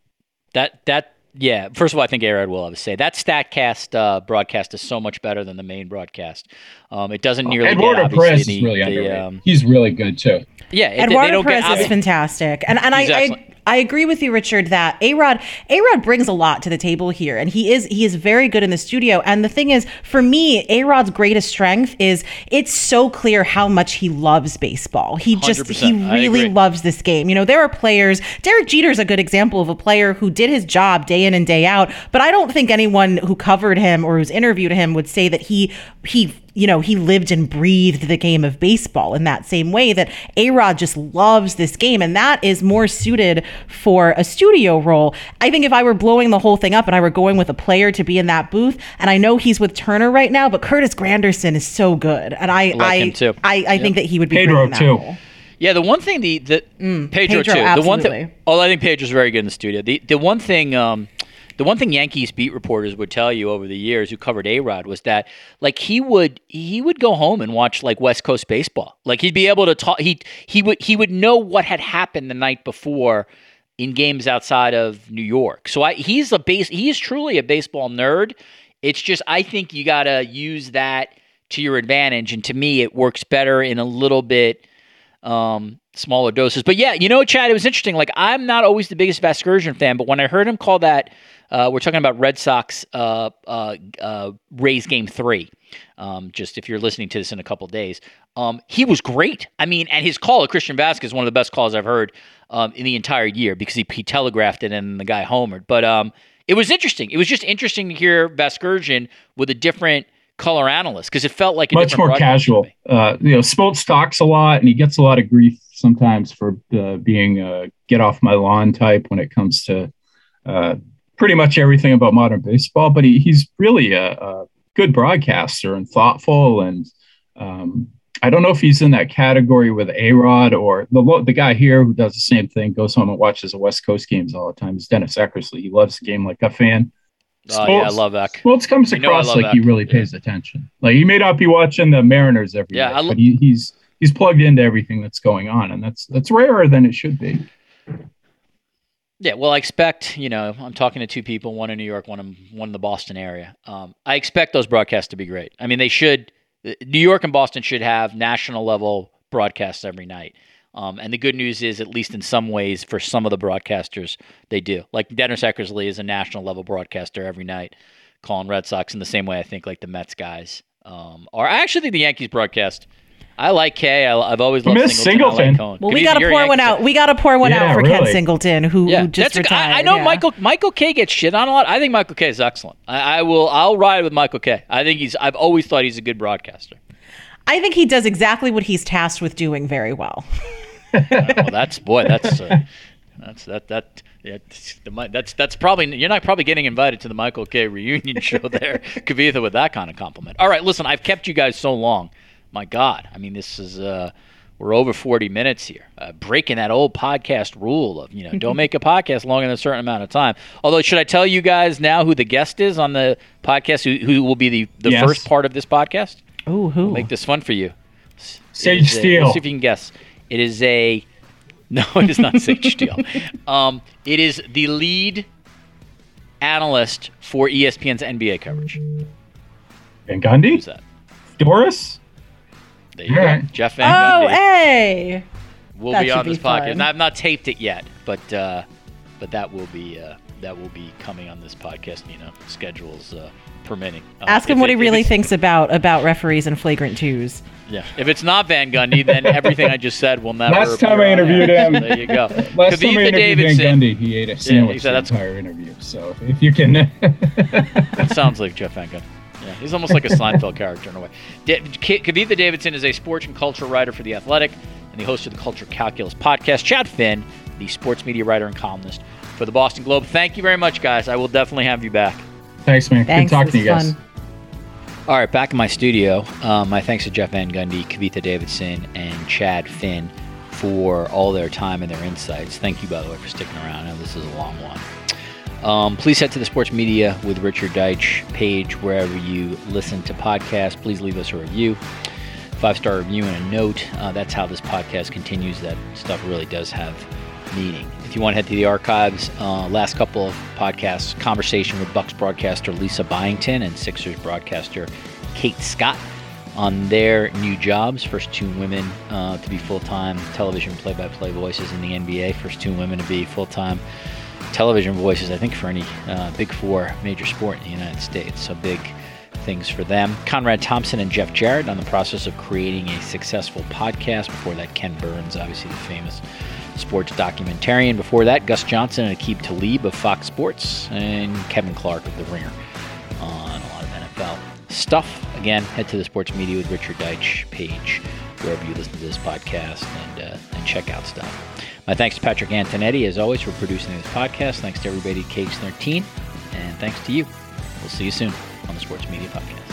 That that yeah. First of all, I think A Rod will have a say. That Statcast uh, broadcast is so much better than the main broadcast. Um, it doesn't nearly Eduardo get Perez the, is really the, underrated. um, He's really good too. yeah, it, they Eduardo don't Perez get is fantastic, and and He's I. I I agree with you, Richard, that A Rod A Rod brings a lot to the table here, and he is he is very good in the studio. And the thing is, for me, A Rod's greatest strength is it's so clear how much he loves baseball. He just he 100%. I really loves this game. You know, there are players. Derek Jeter is a good example of a player who did his job day in and day out. But I don't think anyone who covered him or who's interviewed him would say that he he you know, he lived and breathed the game of baseball in that same way that A Rod just loves this game. And that is more suited for a studio role. I think if I were blowing the whole thing up and I were going with a player to be in that booth, and I know he's with Turner right now, but Curtis Granderson is so good. And I, like I, too. I, I Yep. think that he would be Pedro, great in that too. role. Yeah, the one thing the the Pedro, Pedro, too. The one thing. Oh, I think Pedro's very good in the studio. The the one thing. Um, the one thing Yankees beat reporters would tell you over the years who covered A Rod was that like he would he would go home and watch like West Coast baseball. Like he'd be able to talk he he would he would know what had happened the night before in games outside of New York. So I he's a base he is truly a baseball nerd. It's just I think you gotta use that to your advantage. And to me it works better in a little bit um, smaller doses. But yeah, you know, Chad, it was interesting. Like, I'm not always the biggest Vasgersian fan, but when I heard him call that, uh, we're talking about Red Sox uh, uh, uh, Rays game three. Um, just if you're listening to this in a couple days, um, he was great. I mean, and his call at Christian Vasquez is one of the best calls I've heard um, in the entire year because he, he telegraphed it and the guy homered. But um, it was interesting. It was just interesting to hear Vasgersian with a different color analyst because it felt like a much more casual. Uh, you know, Smoltz talks a lot, and he gets a lot of grief sometimes for uh, being a get off my lawn type when it comes to uh, pretty much everything about modern baseball. But he, he's really a, a good broadcaster and thoughtful. And um, I don't know if he's in that category with A Rod or the the guy here who does the same thing, goes home and watches the West Coast games all the time. Is Dennis Eckersley. He loves the game like a fan. Oh, yeah, I love that. Smoltz comes You know I across like he Eck. really pays attention. Like he may not be watching the Mariners every Yeah, day, lo- but he, he's he's plugged into everything that's going on, and that's that's rarer than it should be. Yeah, well, I expect you know I'm talking to two people, one in New York, one in one in the Boston area. Um, I expect those broadcasts to be great. I mean, they should. New York and Boston should have national level broadcasts every night. Um, and the good news is, at least in some ways, for some of the broadcasters, they do. Like Dennis Eckersley is a national level broadcaster every night, calling Red Sox in the same way I think like the Mets guys um, are. I actually think the Yankees broadcast. I like Kay. I, I've always loved Miss Singleton. I like Well, we got to your pour one Yankees out. We got to pour one Yeah, out for Ken really. Singleton, who, Yeah, who just that's retired. I, I know yeah. Michael Michael Kay gets shit on a lot. I think Michael Kay is excellent. I, I will. I'll ride with Michael Kay. I think he's. I've always thought he's a good broadcaster. I think he does exactly what he's tasked with doing very well. [laughs] well, that's boy. That's uh, that's that that. Yeah, that's that's probably you're not probably getting invited to the Michael Kay reunion [laughs] show there, Kavitha, with that kind of compliment. All right, listen, I've kept you guys so long. My God, I mean, this is uh, we're over 40 minutes here, uh, breaking that old podcast rule of you know don't [laughs] make a podcast longer than a certain amount of time. Although, should I tell you guys now who the guest is on the podcast? Who, who will be the the Yes. first part of this podcast? Ooh, who? Make this fun for you. Sage Steele. See if you can guess. It is a. [laughs] No, it is not Sage [laughs] Steele. Um, it is the lead analyst for ESPN's NBA coverage. And Gundy, Who's that? Doris. There you All go. Jeff Van Gundy. oh, Gundy hey. will that be should on be this podcast. fun. And I've not taped it yet, but uh, but that will be uh, that will be coming on this podcast. You know, schedules uh, permitting. Uh, Ask him what it- he really thinks about about referees and flagrant twos. Yeah, if it's not Van Gundy, then [laughs] everything I just said will never. Last time I interviewed him- There you go. [laughs] Last time I Kavitha interviewed Davidson. Van Gundy, he ate a sandwich he said the that's- entire interview. So if you can, That sounds like Jeff Van Gundy. Yeah, he's almost like a Seinfeld [laughs] character in a way. Da- K- Kavitha Davidson is a sports and culture writer for The Athletic and the host of the Culture Calculus podcast. Chad Finn, the sports media writer and columnist for the Boston Globe. Thank you very much, guys. I will definitely have you back. thanks, man. Thanks. Good talking to you guys. fun. All right, back in my studio. Um, my thanks to Jeff Van Gundy, Kavitha Davidson, and Chad Finn for all their time and their insights. Thank you, by the way, for sticking around. I know this is a long one. Um, please head to the Sports Media with Richard Deitsch page wherever you listen to podcasts. Please leave us a review, five star review, and a note. Uh, that's how this podcast continues. That stuff really does have meaning. If you want to head to the archives, uh, last couple of podcasts, conversation with Bucks broadcaster Lisa Byington and Sixers broadcaster Kate Scott on their new jobs. First two women uh, to be full time television play by play voices in the NBA. First two women to be full time television voices, I think, for any uh, Big Four major sport in the United States. So big things for them. Conrad Thompson and Jeff Jarrett on the process of creating a successful podcast. Before that, Ken Burns, obviously the famous sports documentarian. Before that, Gus Johnson and Aqib Talib of Fox Sports, and Kevin Clark of The Ringer on a lot of NFL stuff. Again, head to the Sports Media with Richard Deitsch page wherever you listen to this podcast and, uh, and check out stuff. My thanks to Patrick Antonetti, as always, for producing this podcast. Thanks to everybody at KX13, and thanks to you. We'll see you soon on the Sports Media Podcast.